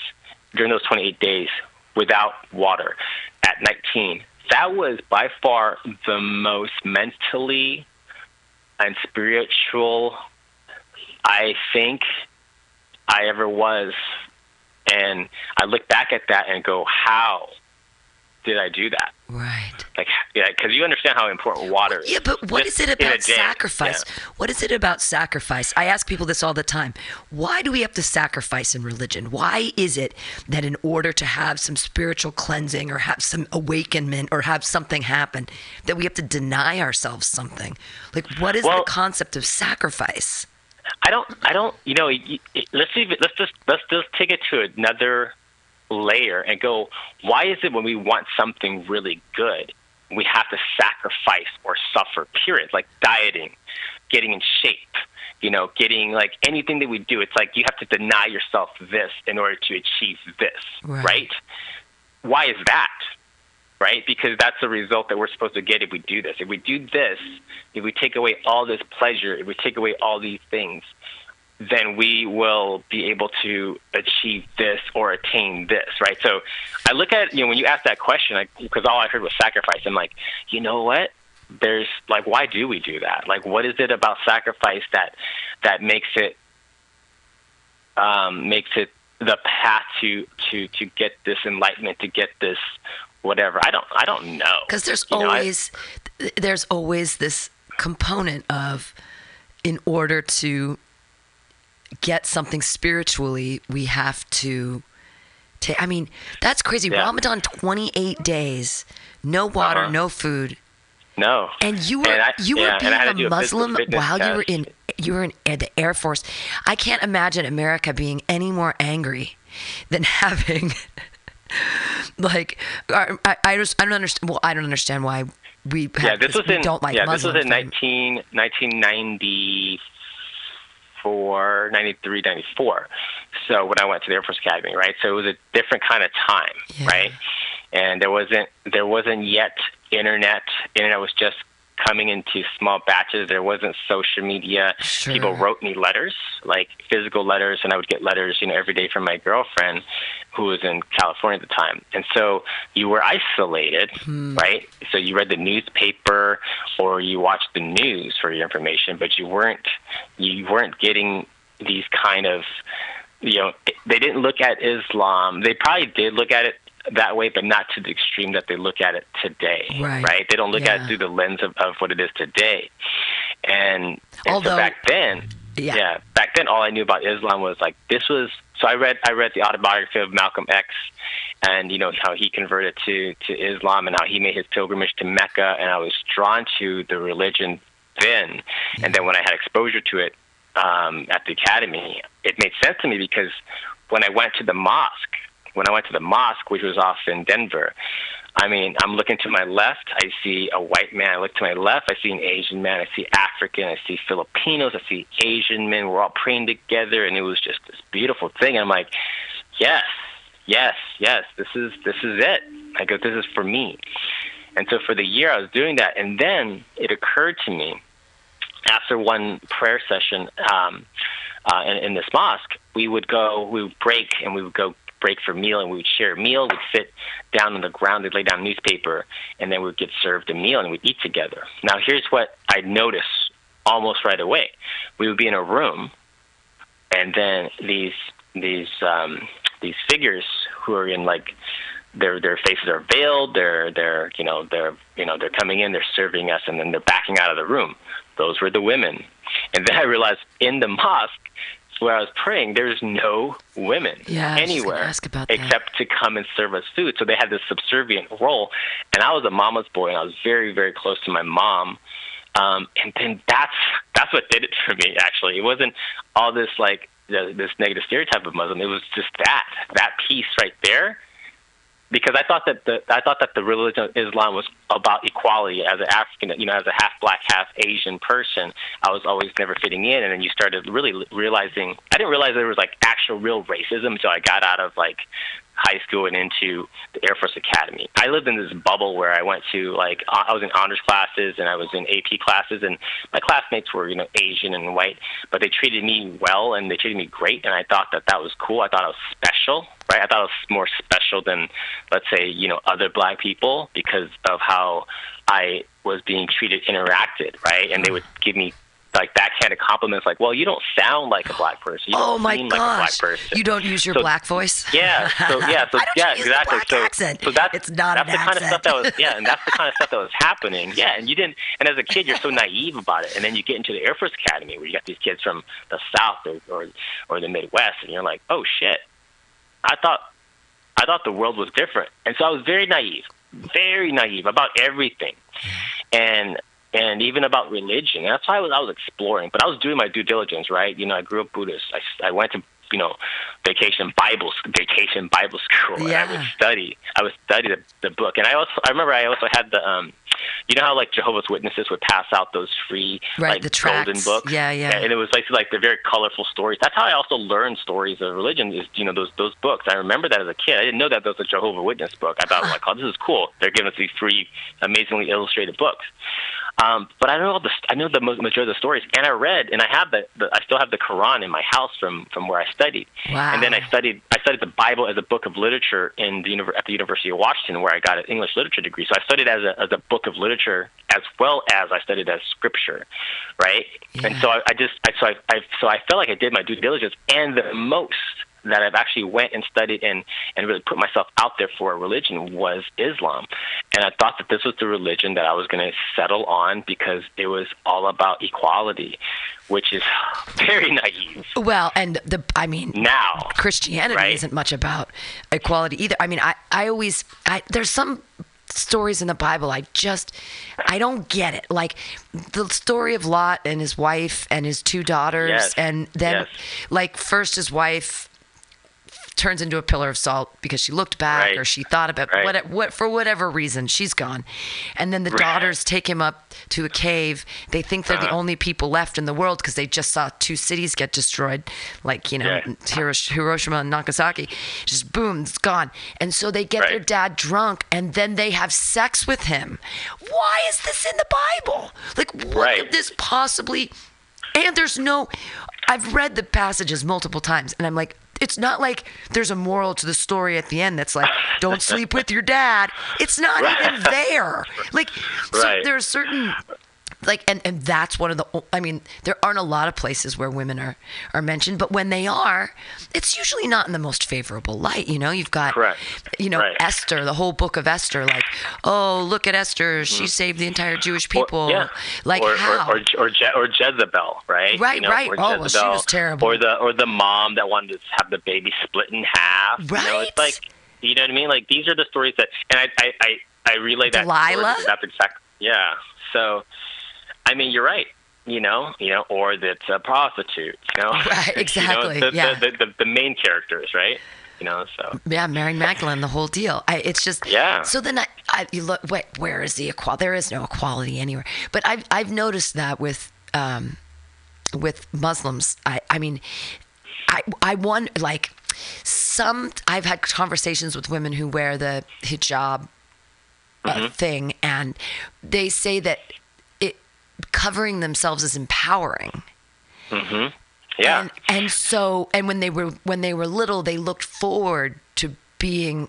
during those 28 days without water at 19. That was by far the most mentally and spiritual I think I ever was. And I look back at that and go, how did I do that? Right. Like, yeah, because you understand how important water is. Yeah, but what is it about sacrifice? Yeah. What is it about sacrifice? I ask people this all the time. Why do we have to sacrifice in religion? Why is it that in order to have some spiritual cleansing or have some awakenment or have something happen, that we have to deny ourselves something? Like, what is Well- the concept of sacrifice? I don't. I don't. You know. Let's see. Let's just let's just take it to another layer and go. Why is it when we want something really good, we have to sacrifice or suffer? Period. Like dieting, getting in shape. You know, getting like anything that we do. It's like you have to deny yourself this in order to achieve this. Right. right? Why is that? Right? Because that's the result that we're supposed to get if we do this. If we do this, if we take away all this pleasure, if we take away all these things, then we will be able to achieve this or attain this, right? So I look at, you know, when you ask that question, because all I heard was sacrifice, I'm like, you know what? There's like, why do we do that? Like, what is it about sacrifice that that makes it um, makes it the path to to to get this enlightenment, to get this whatever? I don't I don't know. Because there's You know, I- always there's always this component of in order to get something spiritually, we have to take. I mean, that's crazy. Yeah. Ramadan, 28 days, no water, Uh-huh. no food. No. And you were I- you were yeah, and to being a a Muslim while you were in you were in the Air Force. I can't imagine America being any more angry than having like I, I, just I don't understand. Well, I don't understand why we yeah, this was in don't like yeah, Muslims. this was in very- 19, 1994, 93, 94. So when I went to the Air Force Academy, right? So it was a different kind of time, Yeah. right? And there wasn't there wasn't yet internet. Internet was just coming into small batches. There wasn't social media. Sure. People wrote me letters, like physical letters, and I would get letters, you know, every day from my girlfriend, who was in California at the time. And so you were isolated, hmm. right? So you read the newspaper or you watched the news for your information, but you weren't you weren't getting these kind of you know they didn't look at Islam. They probably did look at it that way, but not to the extreme that they look at it today. Right. right? They don't look at it through the lens of, of what it is today. And, and Although- so back then, Yeah. back then all I knew about Islam was like this was. So I read I read the autobiography of Malcolm X, and you know how he converted to to Islam and how he made his pilgrimage to Mecca, and I was drawn to the religion then. And then when I had exposure to it um, at the academy, it made sense to me because when I went to the mosque, when I went to the mosque, which was off in Denver, I mean, I'm looking to my left, I see a white man. I look to my left, I see an Asian man. I see African, I see Filipinos, I see Asian men. We're all praying together, and it was just this beautiful thing. And I'm like, yes, yes, yes, this is this is it. I go, this is for me. And so for the year, I was doing that, and then it occurred to me after one prayer session um, uh, in, in this mosque, we would go, we would break, and we would go break for meal, and we would share a meal. We'd sit down on the ground, they'd lay down newspaper, and then we'd get served a meal, and we'd eat together. Now, here's what I noticed almost right away: we would be in a room, and then these these um, these figures who are in like their their faces are veiled. They're they're you know they're you know they're coming in. They're serving us, and then they're backing out of the room. Those were the women. And then I realized in the mosque where I was praying, there's no women Yeah, I was just gonna anywhere ask about that. except to come and serve us food. So they had this subservient role. And I was a mama's boy, and I was very very close to my mom. Um, and then that's that's what did it for me. Actually, it wasn't all this like the, this negative stereotype of Muslim. It was just that that piece right there because I thought that the I thought that the religion of Islam was about equality as an African, you know, as a half black, half Asian person. I was always never fitting in, and then you started really realizing. I didn't realize there was like actual real racism until I got out of like high school and into the Air Force Academy. I lived in this bubble where I went to like I was in honors classes and I was in AP classes, and my classmates were you know Asian and white, but they treated me well and they treated me great, and I thought that that was cool. I thought I was special, right? I thought I was more special than let's say you know other black people because of how I was being treated, interacted, right? And they would give me like backhanded compliments, like, "Well, you don't sound like a black person. You Oh don't my seem like a black person." you don't use your So- black voice. Yeah, so yeah, so Why don't you yeah, exactly. so, accent? so that's It's not that's the kind of stuff that was yeah, and that's the kind of stuff that was happening. Yeah, and you didn't. And as a kid, you're so naive about it, and then you get into the Air Force Academy where you got these kids from the South or or, or the Midwest, and you're like, oh shit, I thought I thought the world was different, and so I was very naive, very naive about everything, and and even about religion. And that's why I was I was exploring, but I was doing my due diligence, right? You know, I grew up Buddhist. I I went to you know vacation Bible vacation Bible school, and I would study. I would study the, the book, and I also I remember I also had the um. You know how like Jehovah's Witnesses would pass out those free Right, like the golden books, Yeah, yeah. and it was basically like they're very colorful stories. That's how I also learned stories of religion. Is you know those those books. I remember that as a kid. I didn't know that that was a Jehovah Witness book. I thought like, oh, this is cool. They're giving us these free, amazingly illustrated books. Um, but I know all the I know the majority of the stories, and I read, and I have the, the I still have the Quran in my house from from where I studied. Wow. And then I studied I studied the Bible as a book of literature in the at the University of Washington, where I got an English literature degree. So I studied as a as a book of literature as well as I studied as scripture, right? And so I, I just I, so I, I so I felt like I did my due diligence, and the most that I've actually went and studied and and really put myself out there for a religion was Islam, and I thought that this was the religion that I was going to settle on because it was all about equality, which is very naive Well, and the I mean, now. Christianity Right. isn't much about equality either. I mean, I, I always, I, there's some stories in the Bible, I just I don't get it. Like the story of Lot and his wife and his two daughters, Yes. and then Yes. like first his wife turns into a pillar of salt because she looked back Right. or she thought about Right. what, what for whatever reason she's gone and then the Right. daughters take him up to a cave they think they're the Uh-huh. only people left in the world because they just saw two cities get destroyed like you know Yeah. Hiroshima and nagasaki just boom it's gone and so they get their dad drunk and then they have sex with him why is this in the bible like what could this possibly and there's no i've read the passages multiple times and i'm like it's not like there's a moral to the story at the end that's like don't sleep with your dad. It's not even there. Like so Right. there's certain like and and that's one of the i mean there aren't a lot of places where women are are mentioned but when they are it's usually not in the most favorable light you know you've got Correct. you know Right. esther the whole book of esther like oh look at esther she saved the entire jewish Mm-hmm. Or- people yeah. like or, how Or, or, or, Je- or Jezebel, right? Right, right. Or Oh, well, she was terrible. Or the or the mom that wanted to have the baby split in half. You know, Right. it's like you know what I mean. Like these are the stories that, and I I I, I relay that. Delilah? That's exact. Yeah. So, I mean, you're right. You know, you know, or that's a prostitute. You know, Right, You know, exactly, the, yeah. the, the, the main characters, right? You know, so Yeah, Mary Magdalene, the whole deal. I, it's just Yeah. So then I, I you look. Wait, where is the equality? There is no equality anywhere. But I've I've noticed that with um, with Muslims. I I mean, I I won like some. I've had conversations with women who wear the hijab uh, thing, and they say that covering themselves is empowering. Mm-hmm. yeah. And and so and when they were when they were little, they looked forward to being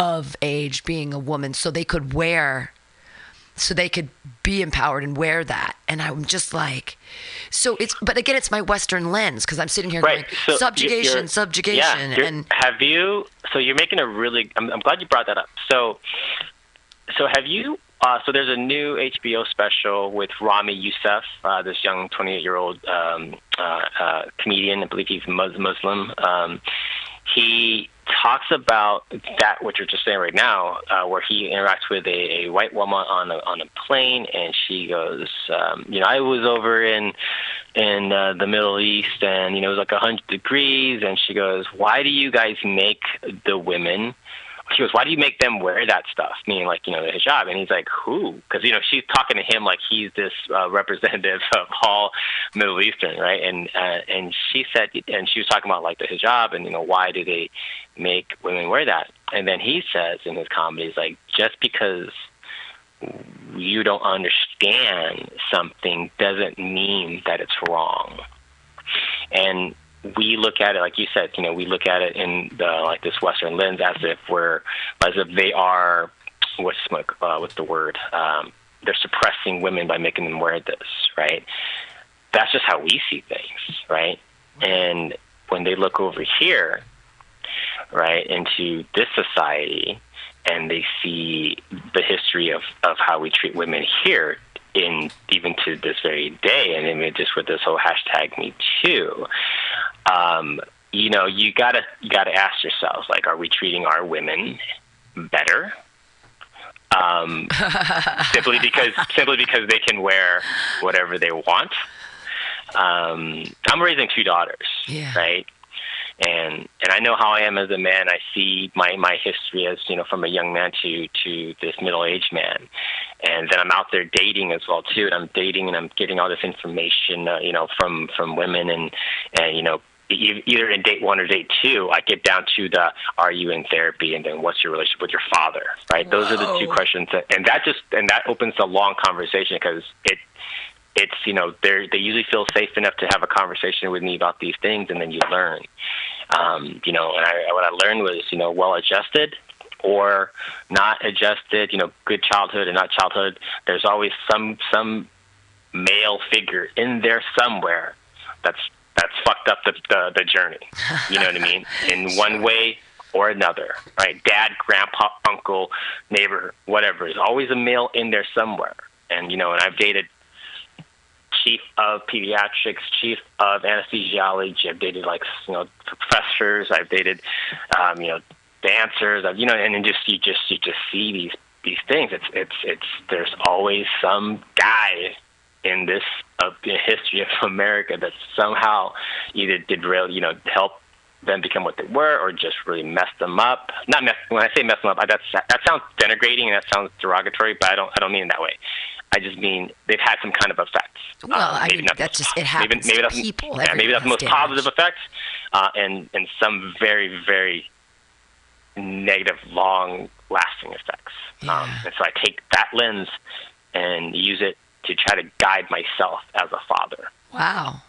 of age, being a woman, so they could wear so they could be empowered and wear that. And I'm just like so it's but again it's my western lens because I'm sitting here right. going So subjugation, subjugation yeah, and have you? So you're making a really. I'm, I'm glad you brought that up. So, so have you? Uh, so there's a new HBO special with Ramy Youssef, uh, this young 28 year old um, uh, uh, comedian. I believe he's Mus- Muslim. Um, he talks about that what you're just saying right now, uh, where he interacts with a, a white woman on a on a plane, and she goes, um, you know, I was over in in uh, the Middle East, and you know, it was like a hundred degrees, and she goes, why do you guys make the women? She goes, why do you make them wear that stuff? Meaning, like, you know, the hijab. And he's like, who? Because, you know, she's talking to him like he's this uh, representative of all Middle Eastern, right? And uh, and she said, and she was talking about like the hijab, and you know, why do they make women wear that? And then he says in his comedy, he's like, just because you don't understand something doesn't mean that it's wrong. And we look at it like you said, you know, we look at it in the like this Western lens as if we're as if they are what's uh, what's the word? Um, they're suppressing women by making them wear this, right? That's just how we see things, right? And when they look over here, right, into this society, and they see the history of, of how we treat women here in even to this very day, and even just with this whole hashtag Me Too, um, you know, you gotta you gotta ask yourselves, like, are we treating our women better? Um, simply because simply because they can wear whatever they want. Um, I'm raising two daughters, Yeah. right? And and I know how I am as a man. I see my my history as you know from a young man to to this middle aged man, and then I'm out there dating as well too. And I'm dating and I'm getting all this information, uh, you know, from from women and and you know. e- Either in date one or date two, I get down to the "Are you in therapy?" and then "What's your relationship with your father?" Right? Those are the two questions, that, and that just and that opens a long conversation because it it's you know they they usually feel safe enough to have a conversation with me about these things, and then you learn. Um, you know, and I, what I learned was you know well adjusted or not adjusted. You know, good childhood and not childhood. There's always some some male figure in there somewhere that's that's fucked up the the, the journey. You know what I mean? In one way or another, right? Dad, grandpa, uncle, neighbor, whatever. There's always a male in there somewhere. And you know, and I've dated chief of pediatrics, chief of anesthesiology. I've dated like you know professors. I've dated um, you know dancers. I've, you know, and then just you just you just see these these things. It's it's it's there's always some guy in this uh, in history of America that somehow either did real you know help them become what they were or just really messed them up. Not mess, when I say mess them up, I, that's that sounds denigrating and that sounds derogatory, but I don't I don't mean it that way. I just mean they've had some kind of effects. Well, um, I mean, that's just it happens. Maybe, maybe that's people. Yeah, maybe that's the most damage. positive effects, uh, and and some very very negative, long lasting effects. Yeah. Um, and so I take that lens and use it to try to guide myself as a father. Wow.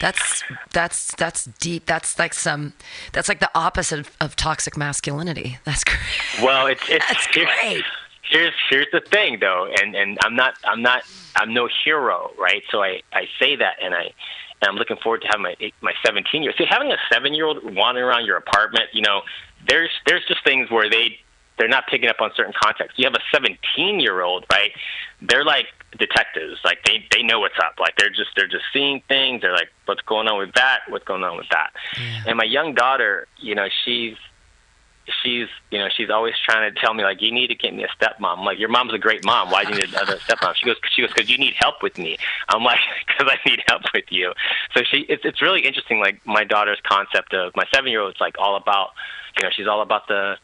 That's that's that's deep. That's like some. That's like the opposite of, of toxic masculinity. That's great. Well, it's it's that's great. Here's here's the thing though, and and I'm not I'm not I'm no hero, right? So I I say that, and I and I'm looking forward to having my my 17 year. See, having a seven year old wandering around your apartment, you know, there's there's just things where they they're not picking up on certain contexts. You have a 17 year old, right? They're like detectives. Like they they know what's up. Like they're just they're just seeing things. They're like, what's going on with that? What's going on with that? Yeah. And my young daughter, you know, she's she's you know she's always trying to tell me like you need to get me a stepmom. I'm like your mom's a great mom. Why do you need another stepmom? She goes she goes because you need help with me. I'm like because I need help with you. So she it's it's really interesting. Like my daughter's concept of my seven year old is like all about you know she's all about the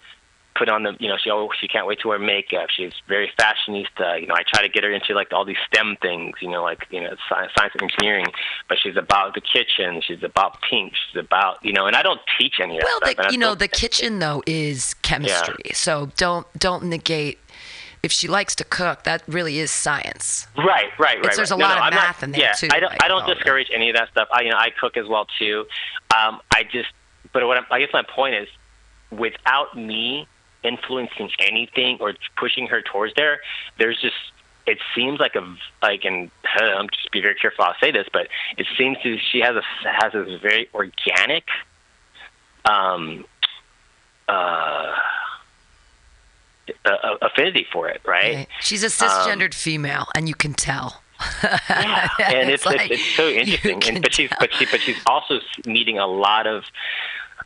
put on the you know she always she can't wait to wear makeup she's very fashionista you know i try to get her into like all these stem things you know like you know science, science and engineering but she's about the kitchen she's about pink she's about you know and i don't teach any of well, that well you know the kitchen though is chemistry yeah. so don't don't negate if she likes to cook, that really is science. Right, right, right. It's, there's right. a lot no, of no, math not, in there yeah, too. I don't, like, I don't discourage any of that stuff. I, you know, I cook as well too. Um, I just, but what I'm, I guess my point is, without me influencing anything or pushing her towards there. There's just it seems like a like and I'm just be very careful I'll say this, but it seems to she has a has a very organic um uh affinity for it, right? right. She's a cisgendered um, female, and you can tell. yeah, and it's, it's, like, it's, it's so interesting. And, but she's but she but she's also meeting a lot of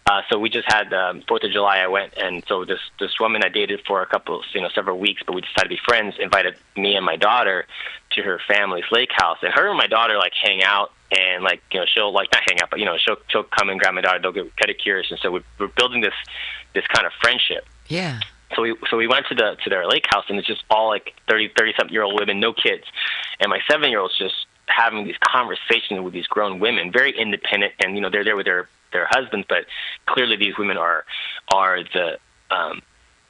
uh, so we just had um, Fourth of July. I went, and so this this woman I dated for a couple, you know, several weeks, but we decided to be friends. Invited me and my daughter to her family's lake house, and her and my daughter like hang out, and like you know she'll like not hang out, but you know she'll she'll come and grab my daughter. They'll get pedicures, and so we, we're building this this kind of friendship. Yeah. So we so we went to the to their lake house, and it's just all like thirty thirty something year old women, no kids, and my seven year old's just having these conversations with these grown women, very independent, and you know they're there with their their husbands, but clearly these women are are the um,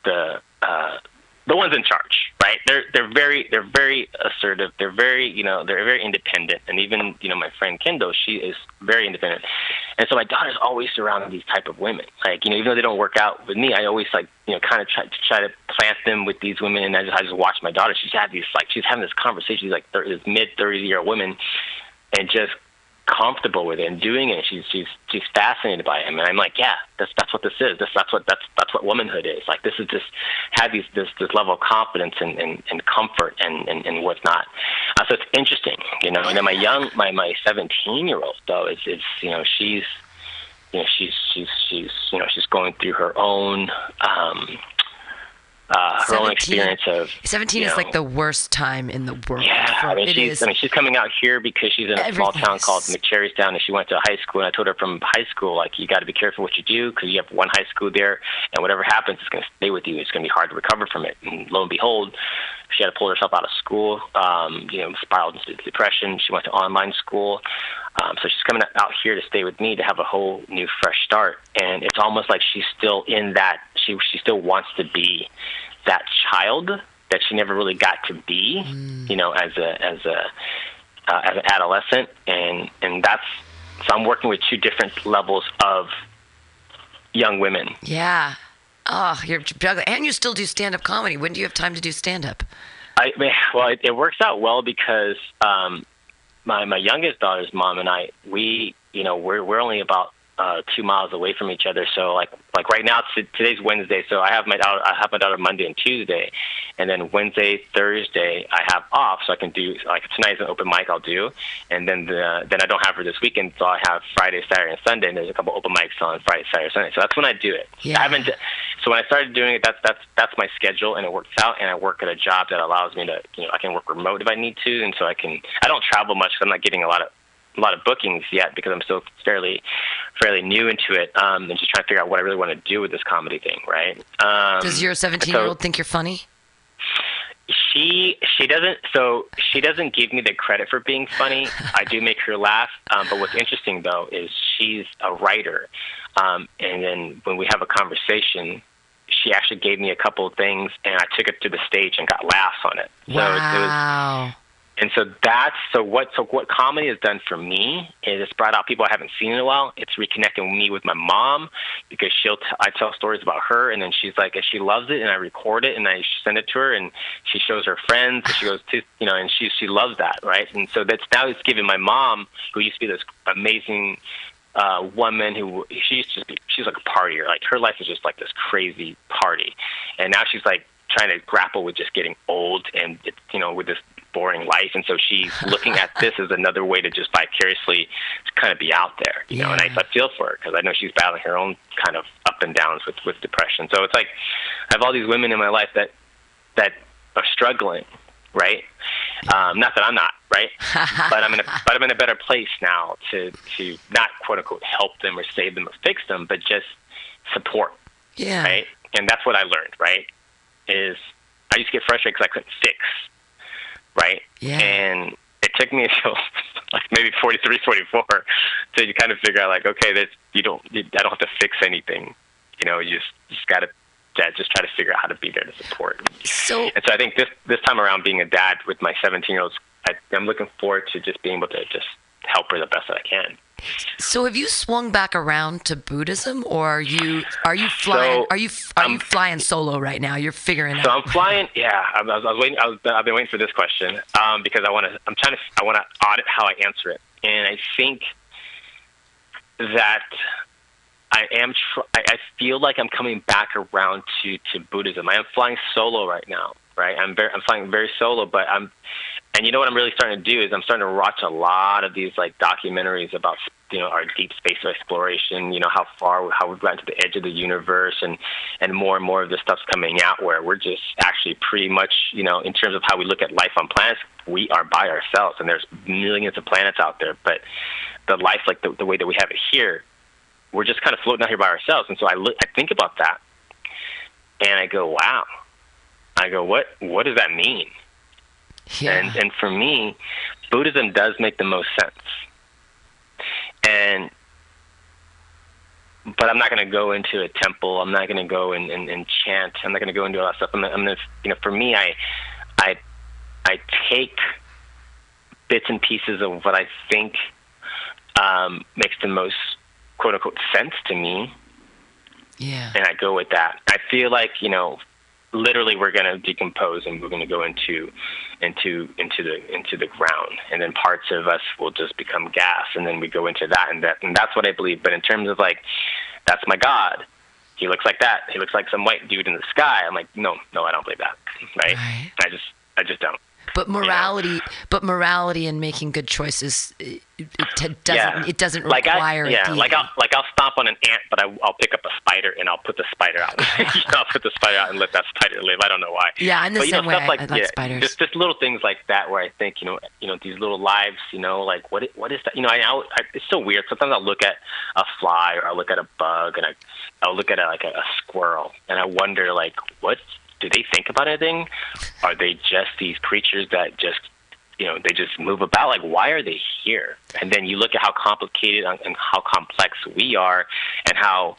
the uh, the ones in charge, right? They're they're very they're very assertive. They're very you know they're very independent, and even you know my friend Kendo, she is very independent, and so my daughter's always surrounded these type of women. Like you know even though they don't work out with me, I always like you know kind of try to try to plant them with these women, and I just I just watch my daughter. She's had these like she's having this conversation. She's like this mid thirty year old women, and just comfortable with it and doing it. She's she's she's fascinated by him, and I'm like, yeah, that's that's what this is. This that's what that's that's what womanhood is. Like this is just have these this this level of confidence and and, and comfort and and, and whatnot. Uh, so it's interesting, you know. And then my young my my 17 year old though is is you know she's you know she's she's she's you know she's going through her own um uh, her own experience of 17 is know, like the worst time in the world. Yeah, I mean, she's is. I mean she's coming out here because she's in a small town called McSherrystown, and she went to high school. And I told her from high school, like you got to be careful what you do because you have one high school there, and whatever happens, it's going to stay with you. It's going to be hard to recover from it. And lo and behold, she had to pull herself out of school. Um, you know, spiraled into depression. She went to online school. Um, so she's coming out here to stay with me to have a whole new fresh start. And it's almost like she's still in that. She she still wants to be that child that she never really got to be, mm. you know, as a as a uh, as an adolescent, and and that's so I'm working with two different levels of young women. Yeah. Oh, you're juggling, and you still do stand-up comedy. When do you have time to do stand-up? I well, it, it works out well because um, my my youngest daughter's mom and I, we, you know, we're we're only about uh, two miles away from each other. So like like right now, t- today's Wednesday, so I have my daughter, I have my daughter Monday and Tuesday, and then Wednesday, Thursday I have off, so I can do like tonight's an open mic I'll do, and then the then I don't have her this weekend, so I have Friday, Saturday, and Sunday, and there's a couple open mics on Friday, Saturday, Sunday. So that's when I do it. Yeah. I haven't. So when I started doing it, that's that's that's my schedule, and it works out. And I work at a job that allows me to, you know, I can work remote if I need to, and so I can. I don't travel much because I'm not getting a lot of a lot of bookings yet because I'm still fairly fairly new into it, um, and just trying to figure out what I really want to do with this comedy thing, right? Um, Does your 17 year old think you're funny? she she doesn't so she doesn't give me the credit for being funny. I do make her laugh, um, but what's interesting though is she's a writer, um, and then when we have a conversation, she actually gave me a couple of things, and I took it to the stage and got laughs on it. So it was wow. And so that's so what so what comedy has done for me is it's brought out people I haven't seen in a while. It's reconnecting me with my mom because she'll t- I tell stories about her and then she's like and she loves it and I record it and I send it to her and she shows her friends and she goes to you know and she she loves that right? And so that's now it's giving my mom who used to be this amazing uh woman who she used to be she's like a partier. Like her life is just like this crazy party. And now she's like trying to grapple with just getting old and you know with this boring life and so she's looking at this as another way to just vicariously kind of be out there you know and I, I feel for her because I know she's battling her own kind of up and downs with with depression so it's like I have all these women in my life that that are struggling right um not that I'm not right but I'm in a but I'm in a better place now to to not quote unquote help them or save them or fix them but just support Yeah. right? And that's what I learned, right? Is I used to get frustrated because I couldn't fix, right? Yeah. And it took me until like maybe 43, 44 to kind of figure out like, okay, that you don't, you, I don't have to fix anything. You know, you just just got to dad just try to figure out how to be there to support. So And so I think this this time around, being a dad with my 17 year olds, I'm looking forward to just being able to just help her the best that I can. So have you swung back around to Buddhism, or are you are you flying? So, are you are you um, flying solo right now? You're figuring So out. I'm flying. Yeah, I was, I was waiting. I was, I've been waiting for this question um, because I want to. I'm trying to. I want to audit how I answer it, and I think that I am. Tr- I, I feel like I'm coming back around to to Buddhism. I am flying solo right now. Right. I'm very. I'm flying very solo, but I'm. And you know what I'm really starting to do is I'm starting to watch a lot of these like documentaries about you know our deep space exploration. You know how far how we've gotten to the edge of the universe, and and more and more of this stuff's coming out where we're just actually pretty much you know in terms of how we look at life on planets, we are by ourselves, and there's millions of planets out there, but the life like the, the way that we have it here, we're just kind of floating out here by ourselves. And so I look, I think about that, and I go, wow. I go, what what does that mean? Yeah. And and for me, Buddhism does make the most sense. And but I'm not going to go into a temple. I'm not going to go and, and, and chant. I'm not going to go into all that stuff. I'm, I'm going to, you know, for me, I, I, I take bits and pieces of what I think um, makes the most quote unquote sense to me, yeah. and I go with that. I feel like you know, literally, we're going to decompose and we're going to go into into into the into the ground, and then parts of us will just become gas, and then we go into that, and that and that's what I believe. But in terms of like, that's my God. He looks like that. He looks like some white dude in the sky. I'm like, no, no, I don't believe that. Right? Right. I just, I just don't. But morality, but morality and making good choices, it, it doesn't yeah. it doesn't like require I, yeah, like I'll like I'll stomp on an ant, but I, I'll pick up a spider and I'll put the spider out. I'll put the spider out and let that spider live. I don't know why. Yeah, I'm the but, same know, way. Stuff like, I like yeah, spiders. Just just little things like that where I think you know you know these little lives. You know, like what what is that? You know, I, I, I it's so weird. Sometimes I'll look at a fly or I'll look at a bug and I I'll look at a, like a, a squirrel and I wonder like what do they think about anything? Are they just these creatures that just you know they just move about? Like why are they here? And then you look at how complicated and and how complex we are and how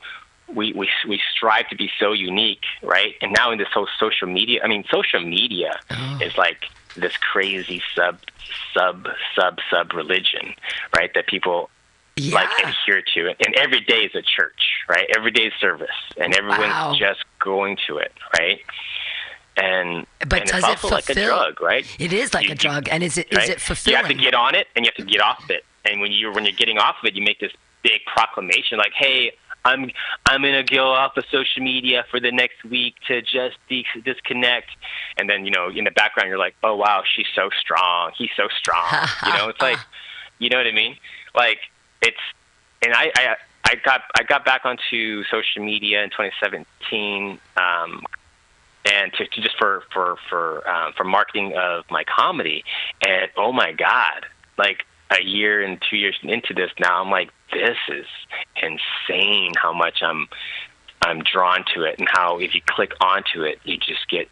we, we we strive to be so unique right? And now in this whole social media i mean social media oh. is like this crazy sub sub sub sub religion right? That people yeah. like adhere to it and every day is a church right every day is service and everyone's Wow. just going to it right and But and does it's it also like a drug right it is like you- a drug, and is it is right? it fulfilling? You have to get on it and you have to get off of it. And when you're when you're getting off of it, you make this big proclamation like, "Hey, I'm I'm gonna go off of social media for the next week to just de- disconnect, and then you know in the background you're like, oh wow, she's so strong, he's so strong. you know, it's like, you know what I mean? Like it's, and I I I got I got back onto social media in 2017. Um, and to, to just for for for um, for marketing of my comedy, and oh my god, like a year and two years into this now, I'm like, this is insane how much I'm I'm drawn to it, and how if you click onto it, you just get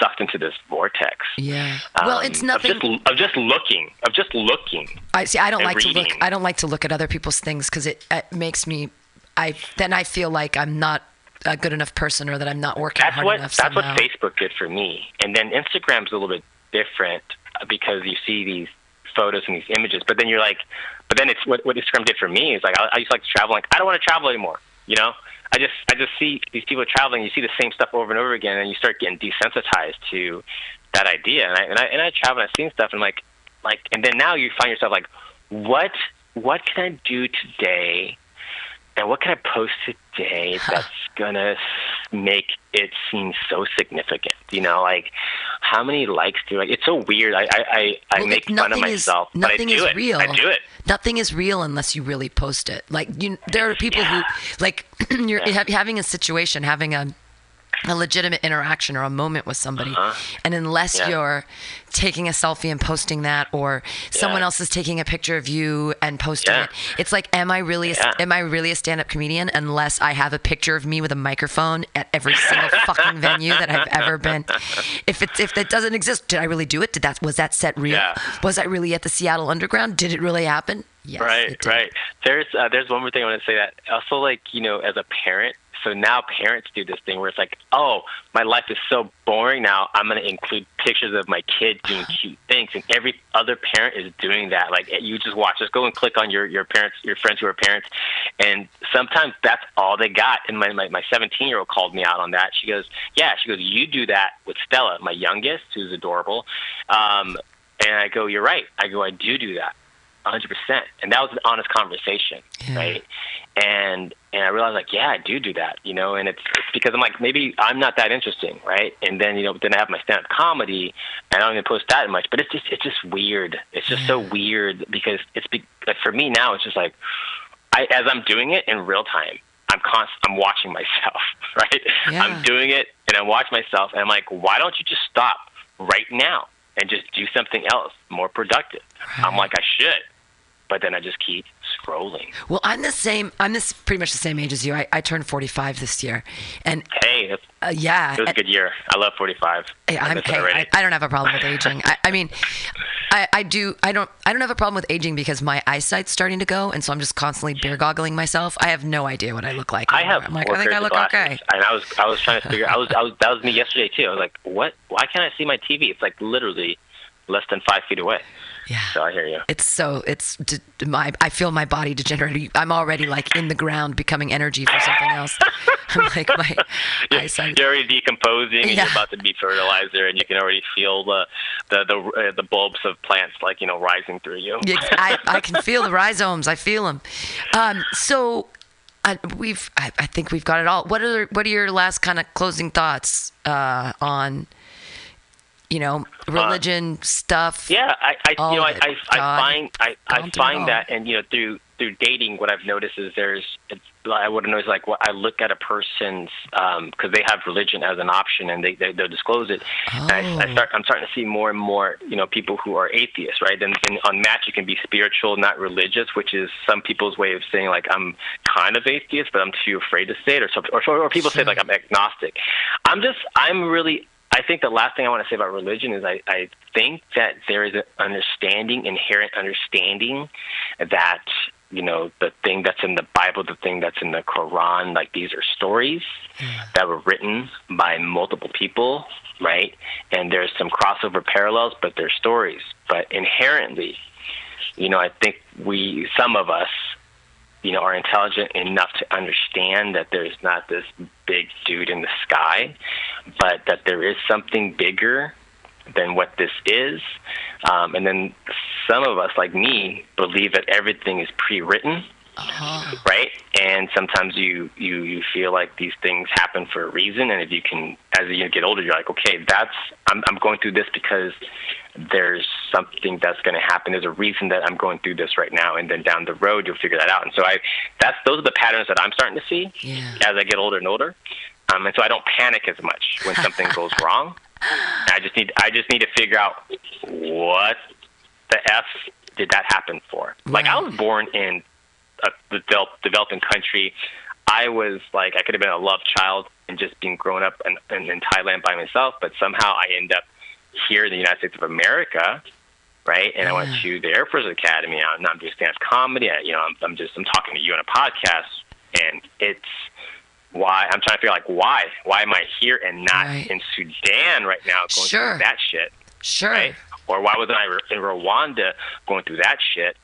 sucked into this vortex. Yeah. Well, um, it's nothing. Of just, of just looking, of just looking. I see. I don't like to look. I don't like to look at other people's things because it, it makes me. I then I feel like I'm not a good enough person or that I'm not working That's hard what enough. that's what somehow. Facebook did for me, and then Instagram's a little bit different uh, because you see these photos and these images, but then you're like, but then it's what what Instagram did for me is like I, I used to like to travel, like I don't want to travel anymore, you know. I just I just see these people traveling. You see the same stuff over and over again, and you start getting desensitized to that idea. And I and I, and I travel and I've seen stuff, and like like, and then now you find yourself like, what what can I do today and what can I post today that's gonna make it seem so significant? You know, like how many likes do like? It's so weird. I I I, I Well, make fun of nothing is- myself, but I nothing do is it. real. I do it. Nothing is real unless you really post it. Like you, there are people Yeah. who, like, you're ha- having a situation, having a a legitimate interaction or a moment with somebody, and unless Uh-huh. Yeah. you're taking a selfie and posting that, or someone Yeah. else is taking a picture of you and posting Yeah. it, it's like, am I really a, am I really a stand-up comedian unless I have a picture of me with a microphone at every single fucking venue that I've ever been? If it's if that doesn't exist, did I really do it? Did that was that set real? Was I really at the Seattle Underground? Did it really happen? Yes, right, right. There's uh, there's one more thing I want to say that also like you know as a parent. So now parents do this thing where it's like, oh, my life is so boring now. I'm going to include pictures of my kid doing cute things, and every other parent is doing that. Like you just watch, just go and click on your your parents, your friends who are parents, and sometimes that's all they got. And my my my 17 year old called me out on that. She goes, yeah, she goes, you do that with Stella, my youngest, who's adorable. Um, and I go, you're right. I go, I do do that. 100%. And that was an honest conversation, Yeah. right? And and I realized like, yeah, I do do that, you know, and it's, it's because I'm like maybe I'm not that interesting, right? And then you know, then I have my stand-up comedy, and I don't even post that much, but it's just it's just weird. It's just so weird because it's be, like for me now, it's just like I as I'm doing it in real time, I'm const- I'm watching myself, right? Yeah. I'm doing it and I watch myself, and I'm like, why don't you just stop right now and just do something else more productive? I'm like, I should, but then I just keep scrolling. Well, I'm the same. I'm this pretty much the same age as you. I, I turned 45 this year, and Hey, that's, uh, yeah, it was a good year. I love 45. Hey, I'm, hey. I, I don't have a problem with aging. I, I mean, I, I do. I don't. I don't have a problem with aging because my eyesight's starting to go, and so I'm just constantly beer goggling myself. I have no idea what I look like. I have I'm like, I think I look glasses, okay. and I was I was trying to figure. I was I was that was me yesterday too. I was like, what? Why can't I see my TV? It's like literally less than five feet away. Yeah. So I hear you. It's so. It's d- d- my. I feel my body degenerating. I'm already like in the ground, becoming energy for something else. I'm like my eyesight. You're already decomposing, and you're about to be fertilizer, and you can already feel the the the, uh, the bulbs of plants like you know rising through you. Yeah, I, I can feel the rhizomes. I feel them. Um, so uh, we've. I, I think we've got it all. What are What are your last kind of closing thoughts uh, on, you know, uh, religion stuff? Yeah, I, I you know, I. I, I find I, I gone through it find that, and you know, through through dating, what I've noticed is there's, it's, I would notice like what I look at a person's um, because they have religion as an option, and they, they they'll disclose it. And I, I Oh. start, I'm starting to see more and more, you know, people who are atheists, right? And, and on Match, you can be spiritual, not religious, which is some people's way of saying like I'm kind of atheist, but I'm too afraid to say it, or something. Or, or people say like I'm agnostic. I'm just, I'm really I think the last thing I want to say about religion is I, I think that there is an understanding, inherent understanding, that you know the thing that's in the Bible, the thing that's in the Quran, like these are stories hmm. that were written by multiple people, right? And there's some crossover parallels, but they're stories. But inherently, you know, I think we, some of us, you know, are intelligent enough to understand that there's not this big dude in the sky, but that there is something bigger than what this is. Um, and then some of us, like me, believe that everything is pre-written, right? And sometimes you, you you feel like these things happen for a reason, and if you can, as you get older, you're like, okay, that's I'm I'm going through this because there's something that's going to happen. There's a reason that I'm going through this right now, and then down the road you'll figure that out. And so I, that's those are the patterns that I'm starting to see Yeah. as I get older and older. Um, and so I don't panic as much when something goes wrong. I just need I just need to figure out what the f did that happen for. Like I was born in a develop, developing country. I was like I could have been a love child and just being grown up in, in, in Thailand by myself, but somehow I end up here in the United States of America, right? And I went to the Air Force Academy. I'm not doing stand-up comedy. I, you know, I'm, I'm just I'm talking to you on a podcast, and it's why I'm trying to figure like why why am I here and not Right. in Sudan right now going Sure. through that shit, Sure. right? Or why wasn't I in Rwanda going through that shit,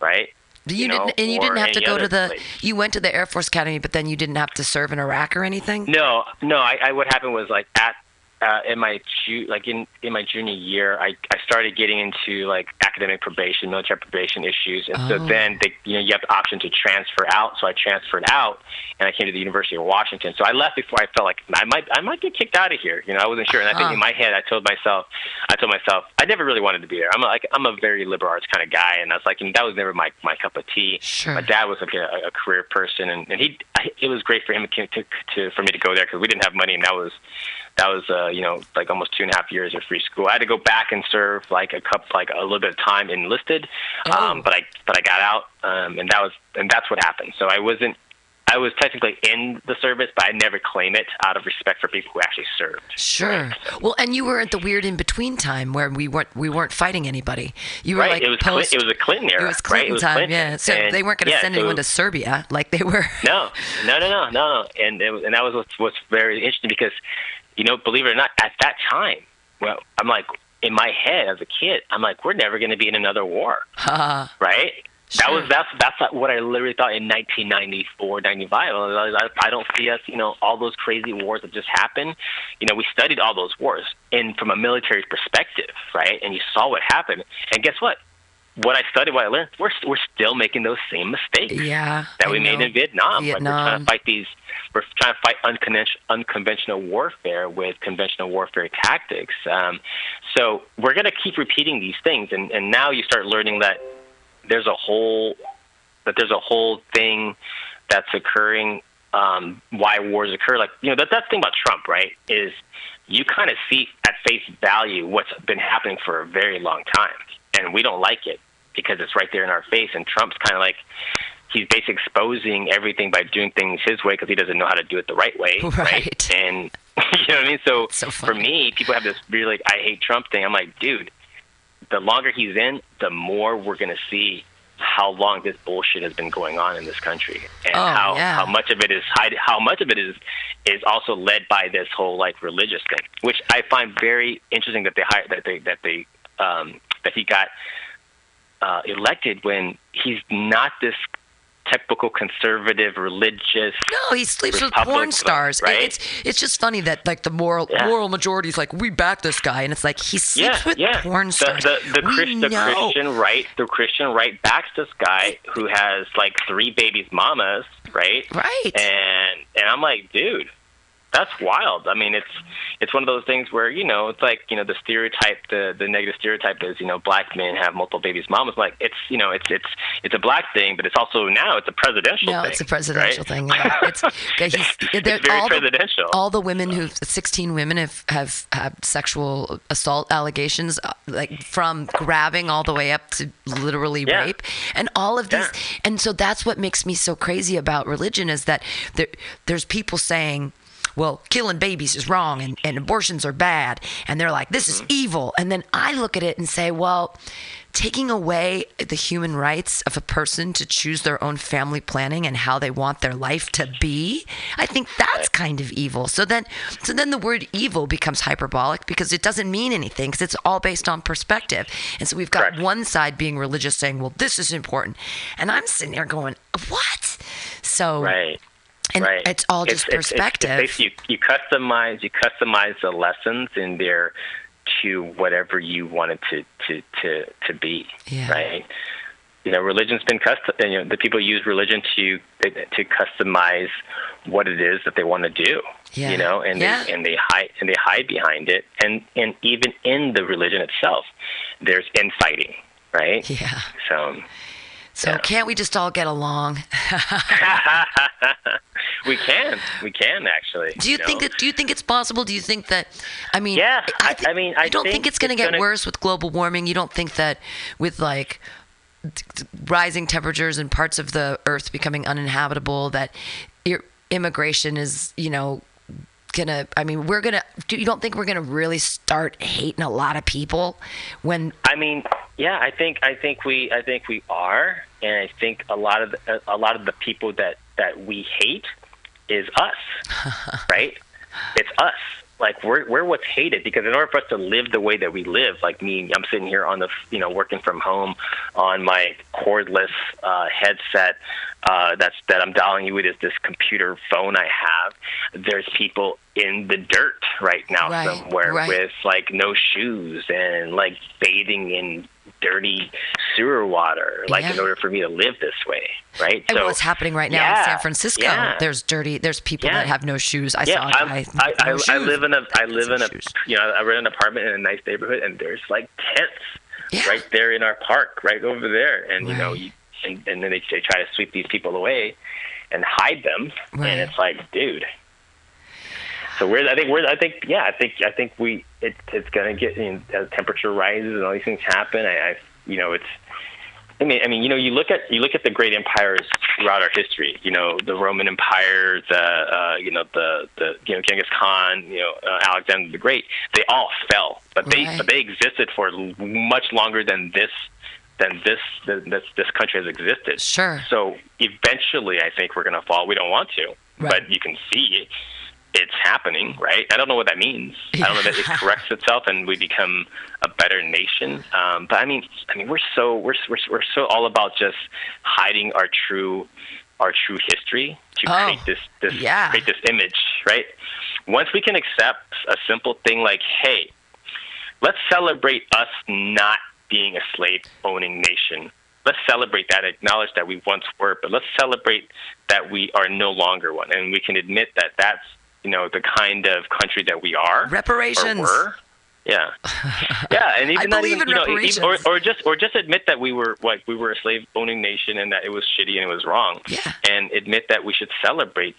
right? You, you know, didn't, and you didn't have to go to the. place. You went to the Air Force Academy, but then you didn't have to serve in Iraq or anything. No, no. I, I what happened was like at uh, in my ju- like in in my junior year, I I started getting into like academic probation, military probation issues, and so Oh. then they you know you have the option to transfer out. So I transferred out, and I came to the University of Washington. So I left before I felt like I might I might get kicked out of here. You know, I wasn't sure, and I think Uh-huh. in my head I told myself I told myself I never really wanted to be there. I'm a, like I'm a very liberal arts kind of guy, and I was like and that was never my my cup of tea. Sure. My dad was like a, a career person, and, and he I- it was great for him to, to, to for me to go there because we didn't have money, and that was that was uh, you know like almost two and a half years of free school. I had to go back and serve like a cup like a little bit of time enlisted, Oh. um, but I but I got out, um, and that was and that's what happened. So I wasn't. I was technically in the service, but I never claim it out of respect for people who actually served. Sure. Well, and you were at the weird in between time where we weren't we weren't fighting anybody. You were Right? like it was post. Clin- it was a Clinton era. it was right? Clinton It was time, Clinton. yeah. So And, they weren't going to yeah, send so- anyone to Serbia like they were. No, no, no, no, no, no. And it, was- and that was what's, what's very interesting because, you know, believe it or not, at that time, well, I'm like in my head as a kid, I'm like, we're never going to be in another war, Uh, right? That was that's that's what I literally thought in 1994, 95. I, I don't see us, you know, all those crazy wars that just happened. You know, we studied all those wars in from a military perspective, right? And you saw what happened. And guess what? What I studied, what I learned, we're we're still making those same mistakes yeah. that we made in Vietnam. Like we're trying to fight these. We're trying to fight unconventional, warfare with conventional warfare tactics. Um, so we're going to keep repeating these things, and, and now you start learning that there's a whole that there's a whole thing that's occurring. Um, why wars occur? Like you know, that that's the thing about Trump, right? Is you kind of see at face value what's been happening for a very long time, and we don't like it because it's right there in our face. And Trump's kind of like he's basically exposing everything by doing things his way because he doesn't know how to do it the right way, Right. And you know what I mean. So, So for me, people have this really like I hate Trump thing. I'm like, dude, the longer he's in, the more we're going to see how long this bullshit has been going on in this country, and Oh, how yeah. how much of it is hide, how much of it is is also led by this whole like religious thing, which I find very interesting that they hired that they that they um, that he got uh, elected when he's not this typical conservative religious. No, he sleeps with porn stars. Right? It's it's just funny that like the moral Yeah. moral majority is like we back this guy, and it's like he sleeps Yeah, with yeah. porn stars. the the, we Christ, the. Christian right, the Christian right backs this guy who has like three babies mamas, right? Right. And and I'm like, dude, that's wild. I mean, it's it's one of those things where you know it's like you know the stereotype, the the negative stereotype is you know black men have multiple babies mamas. Like it's you know it's it's it's a black thing, but it's also now it's a presidential No, thing. it's a presidential right? thing. Yeah. It's, It's they're- very all the- presidential. all the women who 16 women have have had sexual assault allegations uh, like from grabbing all the way up to literally Yeah. rape and all of these Yeah. and so that's what makes me so crazy about religion is that there, there's people saying well, killing babies is wrong and, and abortions are bad. And they're like, this is Mm-hmm. evil. And then I look at it and say, well, taking away the human rights of a person to choose their own family planning and how they want their life to be, I think that's kind of evil. So then, so then the word evil becomes hyperbolic because it doesn't mean anything because it's all based on perspective. And so we've got Correct. one side being religious saying, well, this is important. And I'm sitting there going, what? So, Right. And right. it's all just It's- it's- it's perspective. basically you, you customize you customize the lessons in there to whatever you want it to to to to be. Yeah. Right. you know, religion's been custom. You know, the people use religion to to customize what it is that they want to do. Yeah. You know, and Yeah. they, and they hide and they hide behind it, and and even in the religion itself, there's infighting, right? Yeah. So So Yeah. can't we just all get along? we can, we can actually. Do you know? think that? Do you think it's possible? Do you think that? I mean, Yeah, I- thi- I mean, I you don't think, think it's going to get gonna- worse with global warming. You don't think that with like rising temperatures and parts of the Earth becoming uninhabitable, that immigration is, you know, gonna. I mean, we're gonna. Do you don't think we're gonna really start hating a lot of people when? I mean, yeah, I think I think we I think we are, and I think a lot of the, a lot of the people that that we hate is us, right? It's us. Like we're we're what's hated because in order for us to live the way that we live, like me, I'm sitting here on the you know working from home on my cordless uh, headset. Uh, that's that I'm dialing you with is this computer phone I have. There's people in the dirt right now Right, somewhere right. with like no shoes and like bathing in dirty sewer water, like in order for me to live this way, right? And what's happening right now in San Francisco? yeah. There's dirty. There's people Yeah. that have no shoes. I yeah, saw guy. I, I, no I live in a I live in a Shoes. you know I rent an apartment in a nice neighborhood and there's like tents Yeah. right there in our park right over there and you know you, and, and then they, they try to sweep these people away and hide them Right. and it's like dude so we're I think we're I think yeah I think I think we it, it's gonna get you know, as temperature rises and all these things happen I, I you know it's I mean, I mean, you know, you look at you look at the great empires throughout our history. You know, the Roman Empire, the uh, you know the the you know Genghis Khan, you know uh, Alexander the Great. They all fell, but they Right. but they existed for much longer than this than this than this this country has existed. Sure. So eventually, I think we're going to fall. We don't want to, Right. but you can see it's happening, right? I don't know what that means. I don't know that it corrects itself and we become a better nation. Um, but I mean, I mean, we're so we're, we're we're so all about just hiding our true our true history to Oh, create this this yeah. create this image, right? Once we can accept a simple thing like, hey, let's celebrate us not being a slave owning nation. Let's celebrate that, acknowledge that we once were, but let's celebrate that we are no longer one. And we can admit that that's, you know, the kind of country that we are. Reparations. Or were. Yeah. Yeah, and even I believe even, in you know, even, or, or just or just admit that we were like we were a slave owning nation and that it was shitty and it was wrong. Yeah. And admit that we should celebrate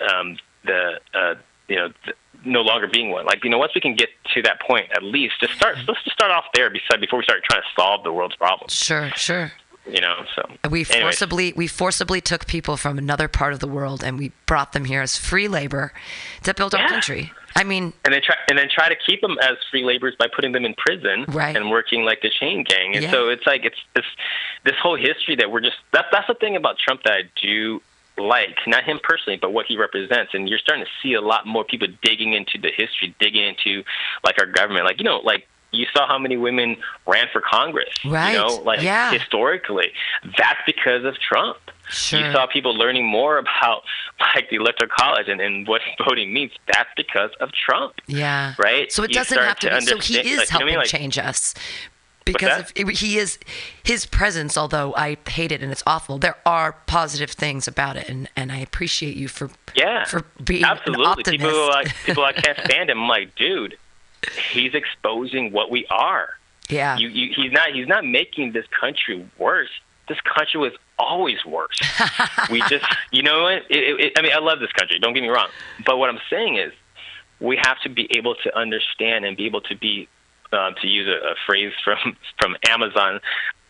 um, the uh, you know the, no longer being one. Like you know, once we can get to that point, at least just start. Let's just start off there. Beside before we start trying to solve the world's problems. Sure, sure. You know, so We Anyways. forcibly we forcibly took people from another part of the world and we brought them here as free labor to build our country. I mean, and then try and then try to keep them as free laborers by putting them in prison Right. and working like the chain gang. And Yeah. so it's like it's this this whole history that we're just that's that's the thing about Trump that I do like, not him personally, but what he represents. And you're starting to see a lot more people digging into the history, digging into like our government. Like you know, like you saw how many women ran for Congress. Right. You know, like Yeah. historically. That's because of Trump. Sure. You saw people learning more about like the electoral college and, and what voting means. That's because of Trump yeah. right? So it You doesn't have to, to be. So he is like, you know I helping mean? Like- change us. Because if, he is his presence, although I hate it and it's awful, there are positive things about it, and, and I appreciate you for Yeah, for being absolutely. People like people I can't stand him. I'm like, dude, he's exposing what we are. yeah, You, you, he's not. He's not making this country worse. This country was always worse. we just, you know what? It, it, I mean, I love this country. Don't get me wrong. But what I'm saying is, we have to be able to understand and be able to be, um, to use a, a phrase from from Amazon.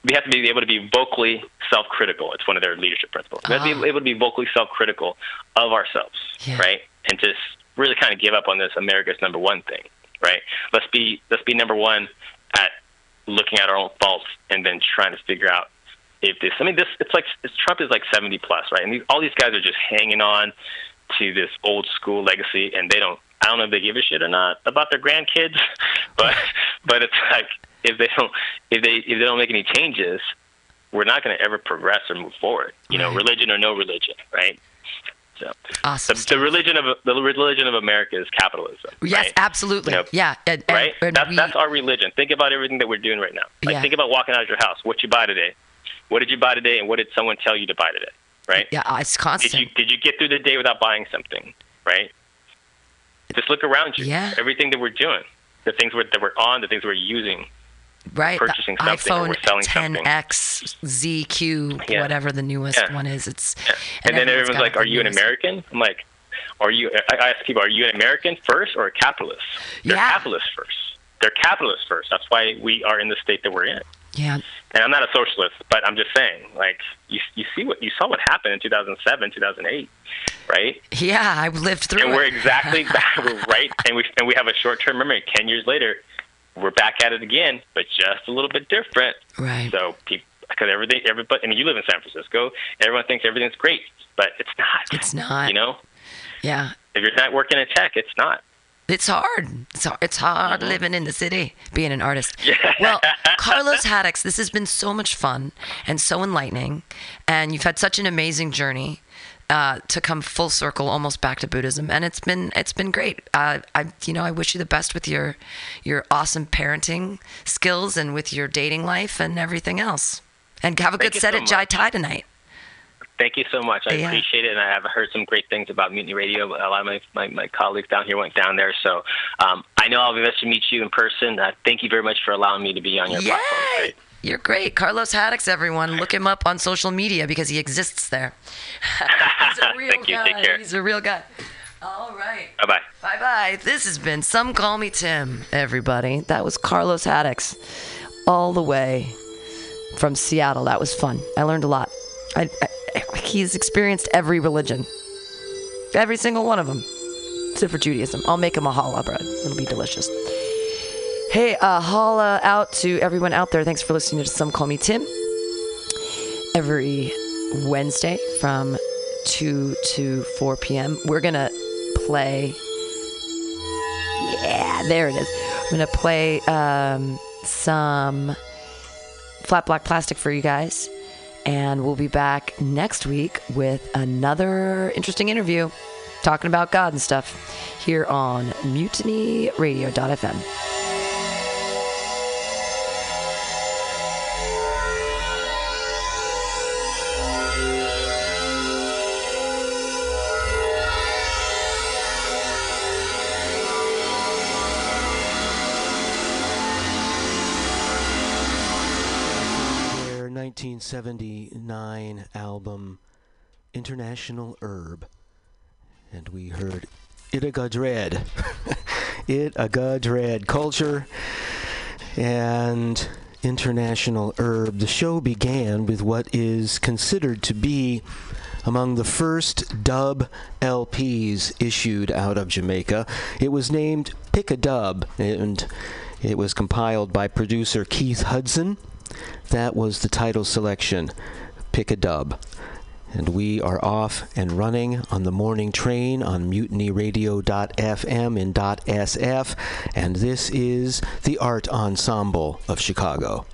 We have to be able to be vocally self-critical. It's one of their leadership principles. We have to Ah. be able to be vocally self-critical of ourselves, Yeah. right? And just really kind of give up on this America's number one thing, right? Let's be let's be number one at looking at our own faults and then trying to figure out if this. I mean, this it's like it's, Trump is like seventy plus, right? And these, all these guys are just hanging on to this old school legacy, and they don't. I don't know if they give a shit or not about their grandkids, but but it's like if they don't if they if they don't make any changes, we're not going to ever progress or move forward. You know, Right. religion or no religion, right? So awesome. the, the religion of the religion of America is capitalism. yes, right? absolutely. You know, yeah, and, and- right? and that's we- that's our religion. Think about everything that we're doing right now. Like Yeah. think about walking out of your house. What you buy today? What did you buy today, and what did someone tell you to buy today? Right? Yeah, uh, it's constant. Did you did you get through the day without buying something? Right? Just look around you. Yeah. Everything that we're doing, the things we're, that we're on, the things we're using. Right? purchasing the something iPhone we're selling 10X ZQ, Yeah. whatever the newest Yeah. one is. It's Yeah. And, then everyone's everyone's like, "Are you an American?" I'm like, "Are you?" I I ask people, "Are you an American first or a capitalist?" They're capitalists first. They're capitalists first. That's why we are in the state that we're in. Yeah, And I'm not a socialist, but I'm just saying, like, you you see what you saw what happened in 2007, 2008, right? yeah. I lived through And it. we're exactly back, we're right, and we and we have a short term memory. Ten years later, we're back at it again, but just a little bit different. right. So people, because everything, everybody, I mean, you live in San Francisco. Everyone thinks everything's great, but it's not. It's not. You know, Yeah, if you're not working in tech, it's not. it's hard. It's hard, it's hard living in the city, being an artist. Mm-hmm. Yeah. Well, Carlos Haddix, this has been so much fun and so enlightening, and you've had such an amazing journey. Uh, to come full circle, almost back to Buddhism, and it's been it's been great. Uh, I you know I wish you the best with your your awesome parenting skills and with your dating life and everything else. And have a Thank good set so at Jai much. Tai tonight. Thank you so much. I Yeah. appreciate it, and I have heard some great things about Mutiny Radio. A lot of my, my, my colleagues down here went down there, so um, I know I'll be able to meet you in person. Uh, thank you very much for allowing me to be on your platform. Yay! Great. You're great. Carlos Haddix, everyone. Look him up on social media because he exists there. He's a real Thank you. guy. Take care. He's a real guy. All right. Bye bye. Bye bye. This has been Some Call Me Tim, everybody. That was Carlos Haddix, all the way from Seattle. That was fun. I learned a lot. I, I, he's experienced every religion, every single one of them, except for Judaism. I'll make him a challah bread. It'll be delicious. Hey, uh, holla out to everyone out there. Thanks for listening to Some Call Me Tim. Every Wednesday from 2 to 4 p.m. We're going to play. Yeah, there it is. I'm going to play um, some flat black plastic for you guys. And we'll be back next week with another interesting interview talking about God and stuff here on mutinyradio.fm. 1979 album International Herb. And we heard It a Good Dread. it a Good Dread Culture and International Herb. The show began with what is considered to be among the first dub LPs issued out of Jamaica. It was named Pick a Dub, and it was compiled by producer Keith Hudson. That was the title selection, Pick a Dub. And we are off and running on the morning train on mutinyradio.fm in .sf, and this is the Art Ensemble of Chicago.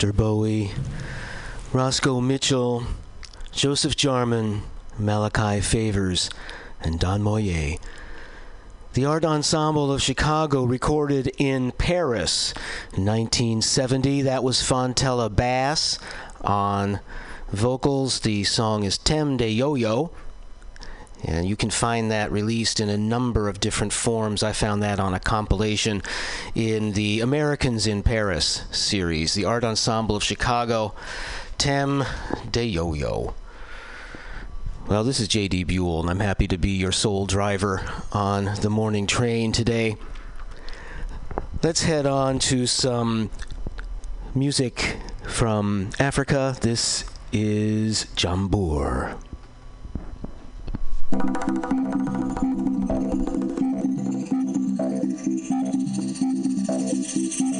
Lester Bowie, Roscoe Mitchell, Joseph Jarman, Malachi Favors, and Don Moye. The Art Ensemble of Chicago recorded in Paris in 1970. That was Fontella Bass on vocals. The song is Theme de Yo-Yo. And you can find that released in a number of different forms. I found that on a compilation in the Americans in Paris series. The Art Ensemble of Chicago, Theme de Yo Yo. Well, this is JD Buell, and I'm happy to be your sole driver on the morning train today. Let's head on to some music from Africa. This is Jambour. Thank you.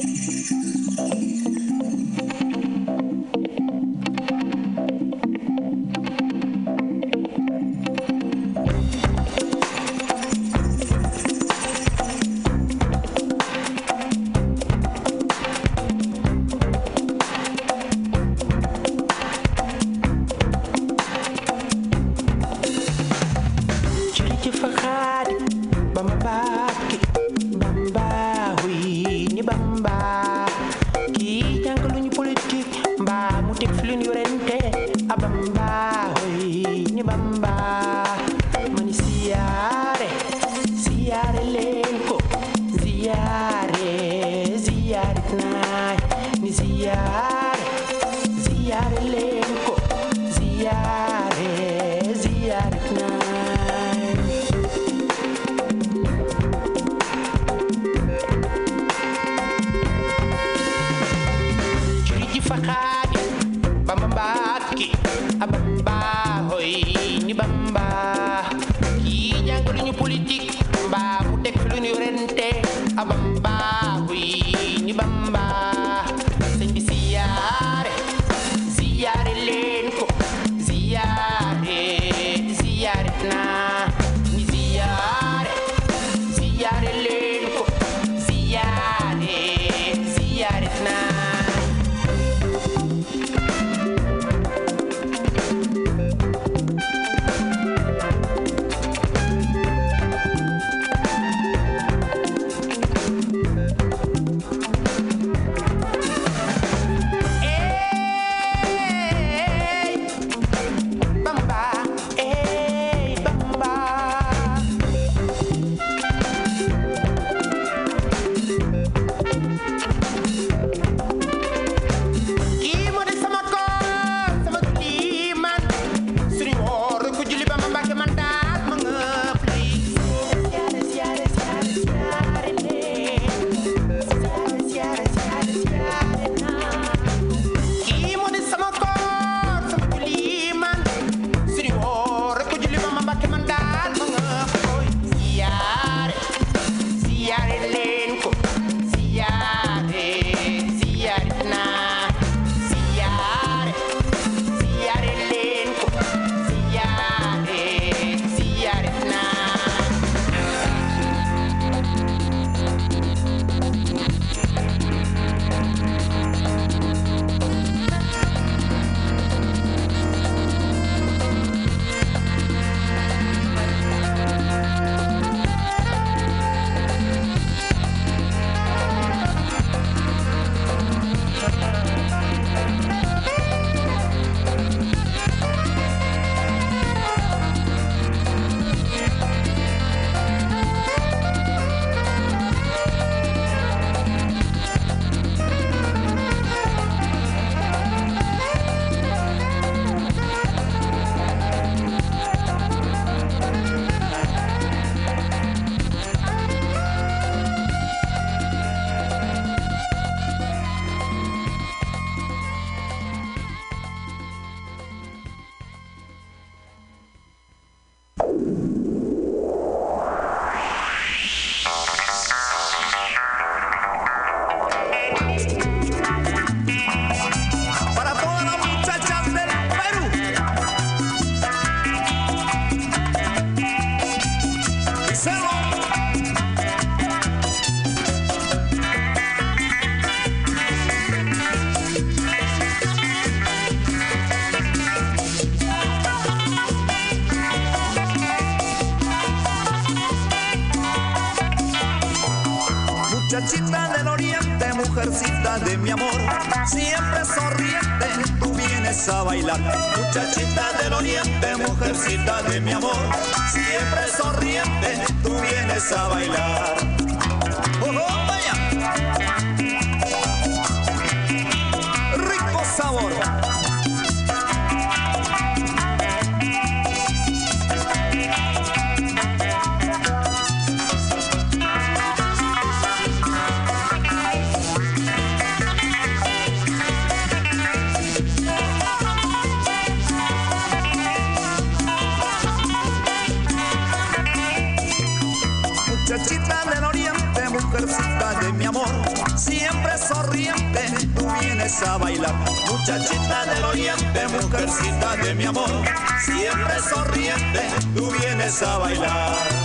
Siempre sonriente, tú vienes a bailar.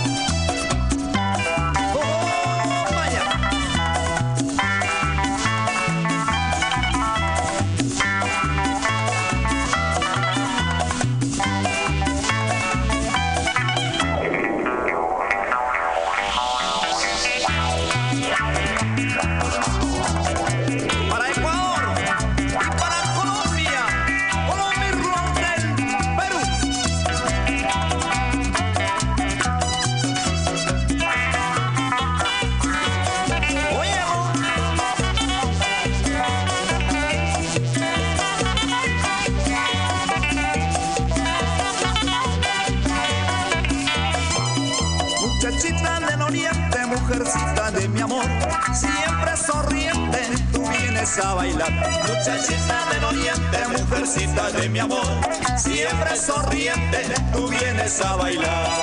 empieza a bailar.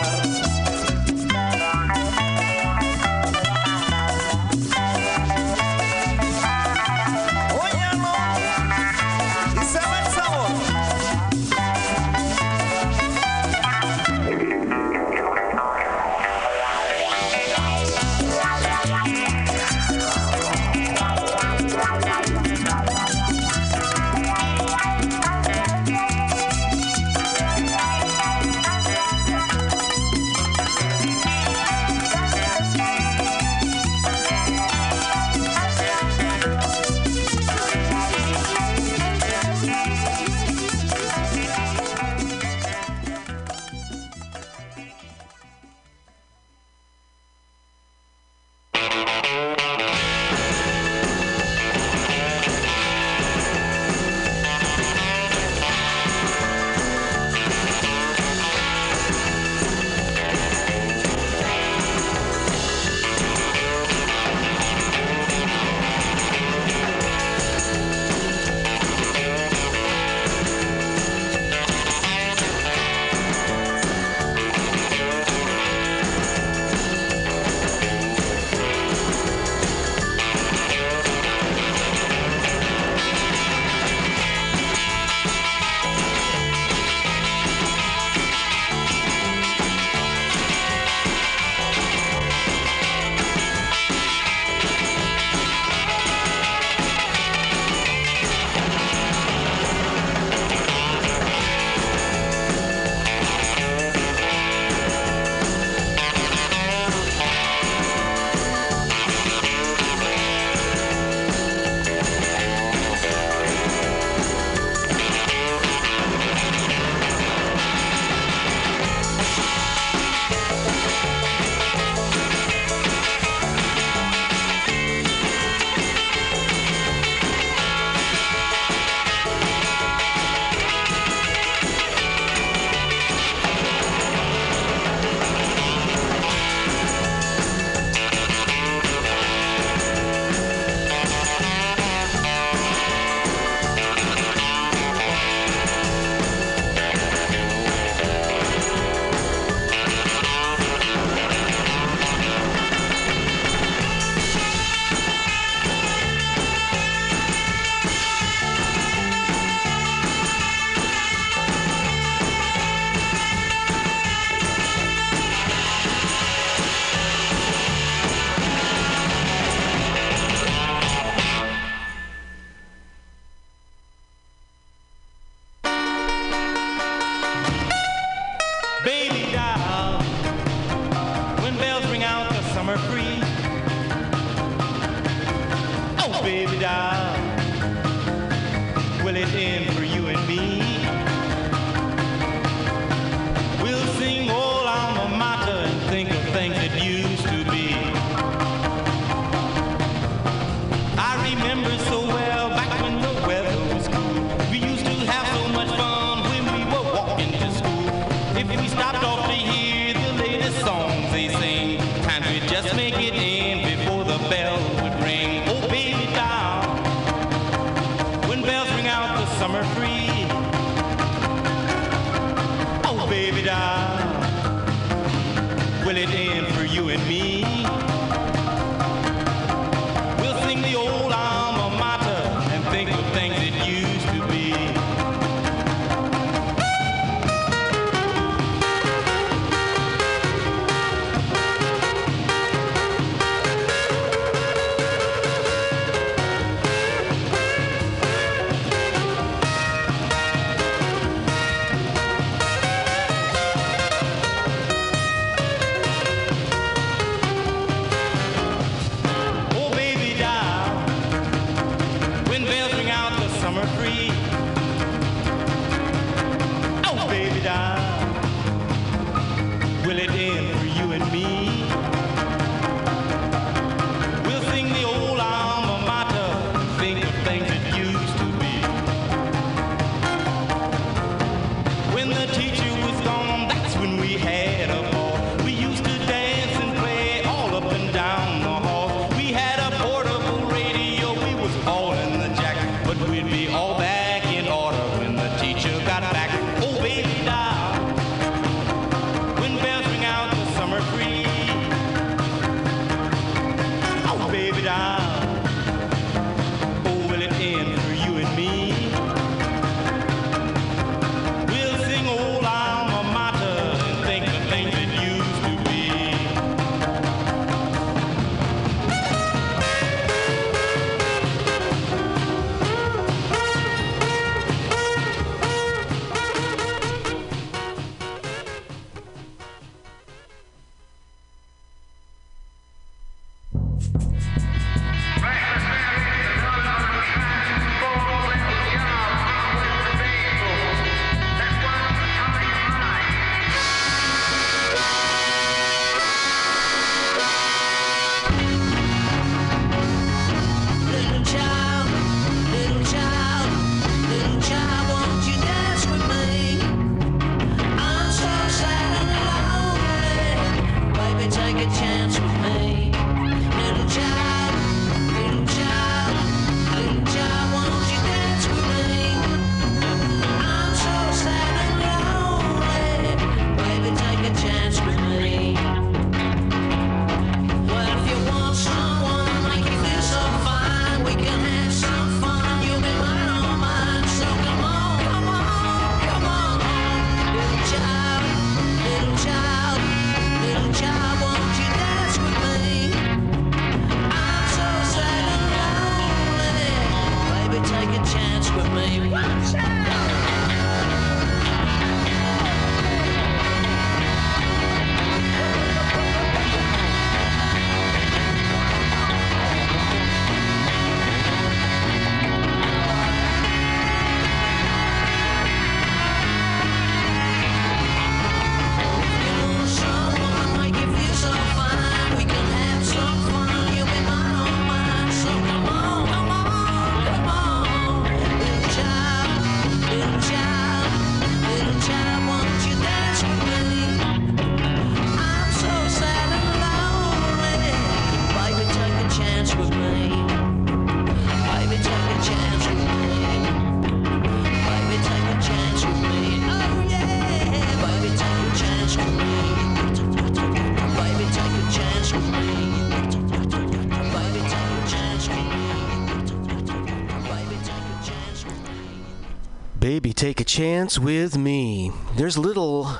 chance with me. There's little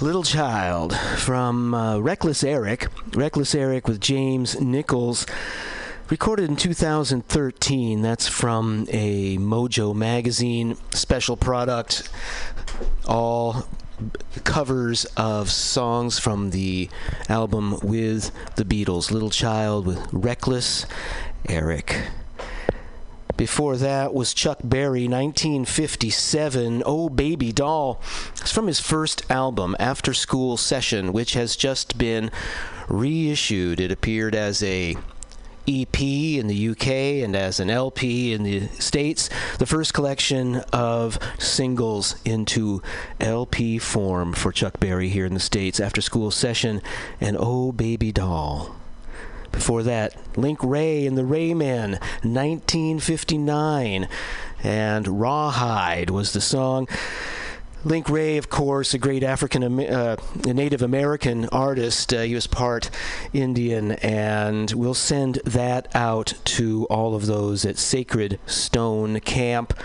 little child from uh, Reckless Eric, Reckless Eric with James Nichols. Recorded in 2013, that's from a Mojo magazine special product, all covers of songs from the album with the Beatles. Little Child with Reckless Eric. Before that was Chuck Berry, 1957, Oh Baby Doll. It's from his first album, After School Session, which has just been reissued. It appeared as a EP in the UK and as an LP in the States, the first collection of singles into LP form for Chuck Berry here in the States, After School Session and Oh Baby Doll. Before that, Link Wray and the Wraymen, 1959, and Rawhide was the song. Link Wray, of course, a great African, uh, Native American artist. Uh, he was part Indian, and we'll send that out to all of those at Sacred Stone Camp,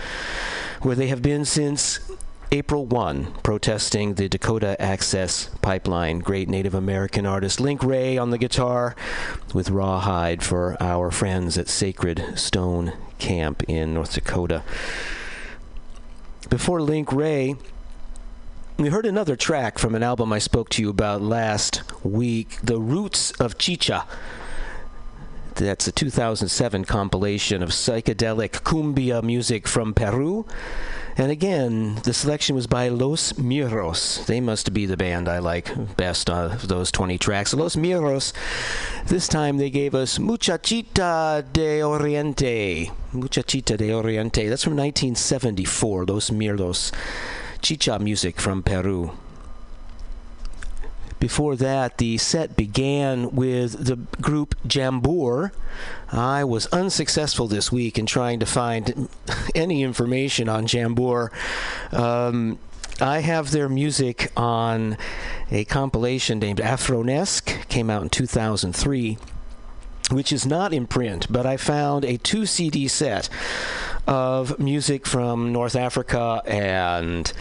where they have been since April 1, protesting the Dakota Access Pipeline. Great Native American artist Link Wray on the guitar with Rawhide for our friends at Sacred Stone Camp in North Dakota. Before Link Wray, we heard another track from an album I spoke to you about last week, The Roots of Chicha. That's a 2007 compilation of psychedelic cumbia music from Peru. And again, the selection was by Los Mirlos. They must be the band I like best of those 20 tracks. Los Mirlos, this time they gave us Muchachita de Oriente. Muchachita de Oriente. That's from 1974, Los Mirlos. Chicha music from Peru. Before that, the set began with the group Jambour. I was unsuccessful this week in trying to find any information on Jambour. Um, I have their music on a compilation named Afronesque, came out in 2003 which is not in print, but I found a two CD set of music from North Africa and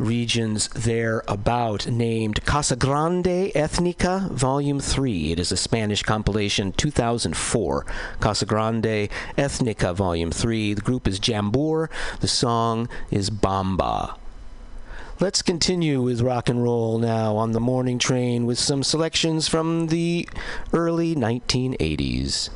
regions thereabout named Casa Grande Ethnica Volume 3. It is a Spanish compilation 2004. Casa Grande Ethnica Volume 3. The group is Jambour. The song is Bamba. Let's continue with rock and roll now on the morning train with some selections from the early 1980s.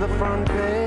the front page.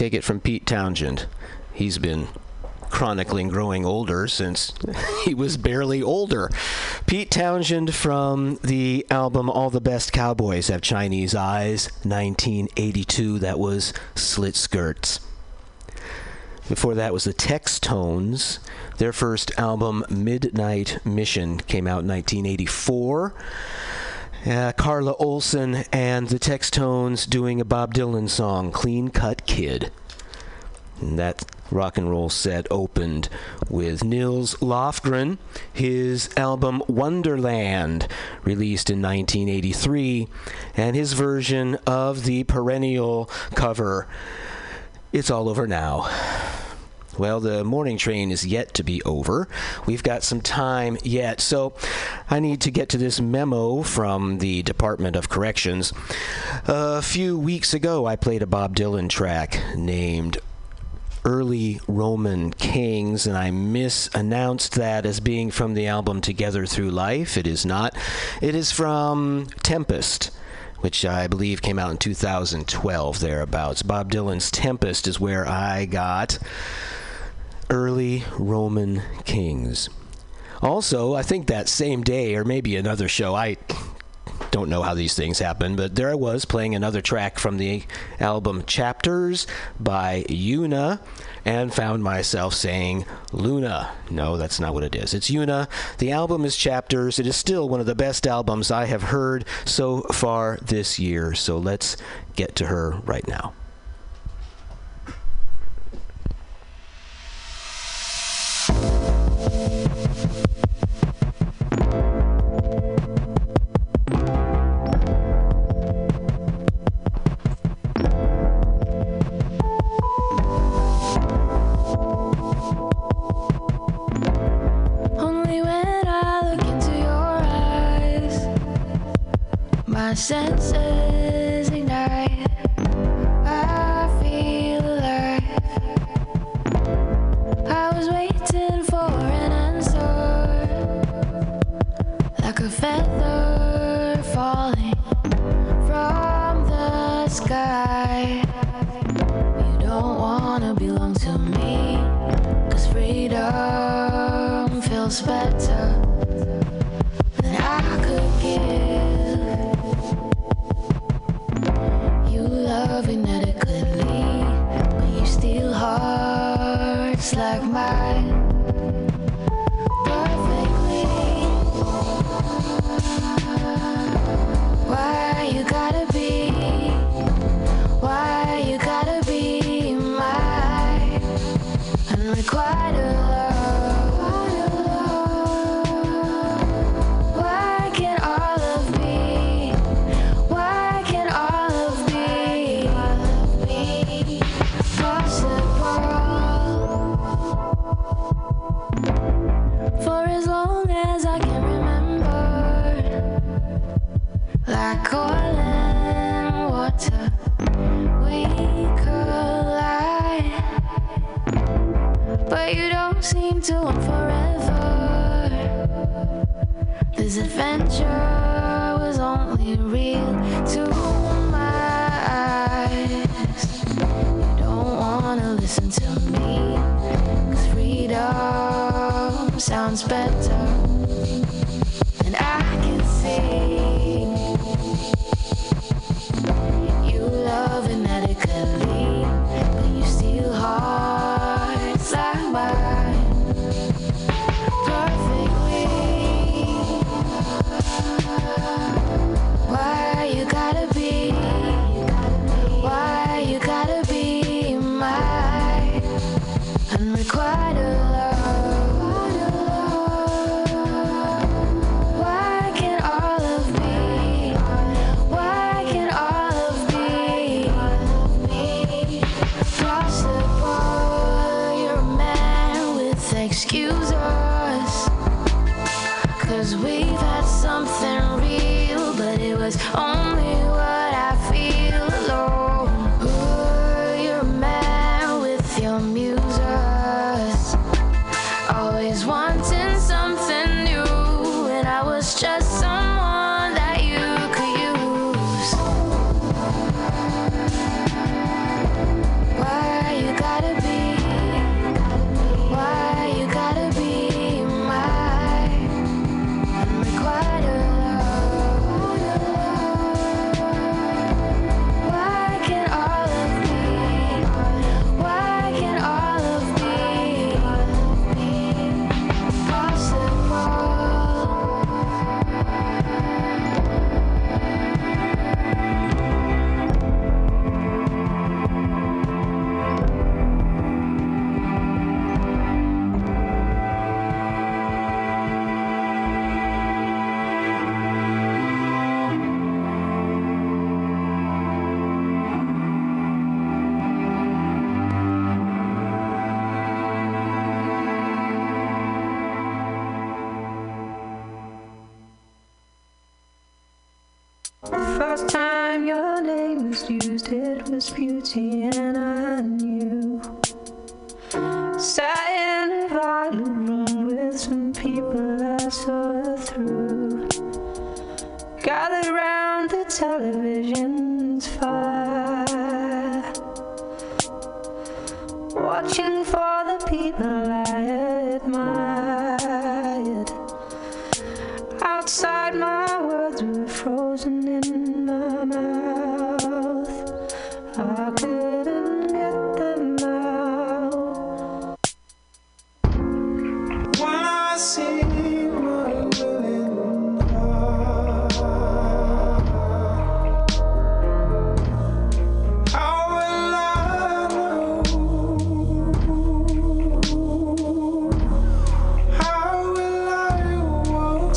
take it from Pete Townshend. He's been chronicling growing older since he was barely older. Pete Townshend from the album All the Best Cowboys Have Chinese Eyes, 1982. That was Slit Skirts. Before that was the Textones; Their first album, Midnight Mission, came out in 1984. Uh, Carla Olson and the Textones doing a Bob Dylan song, Clean Cut Kid. And that rock and roll set opened with Nils Lofgren, his album Wonderland, released in 1983, and his version of the perennial cover, It's All Over Now. Well, the morning train is yet to be over. We've got some time yet, so I need to get to this memo from the Department of Corrections. A few weeks ago, I played a Bob Dylan track named Early Roman Kings, and I misannounced that as being from the album Together Through Life. It is not. It is from Tempest which I believe came out in 2012 thereabouts. Bob Dylan's Tempest is where I got early Roman kings. Also, I think that same day, or maybe another show, I don't know how these things happen, but there I was playing another track from the album Chapters by Yuna and found myself saying Luna. No, that's not what it is. It's Yuna. The album is Chapters. It is still one of the best albums I have heard so far this year, so let's get to her right now. My senses ignite. I feel alive. I was waiting for an answer, like a feather falling from the sky. You don't wanna belong to me. Cause freedom feels better love inadequately, but you steal hearts like mine. Perfectly. Why you gotta be? Why you gotta be my unrequited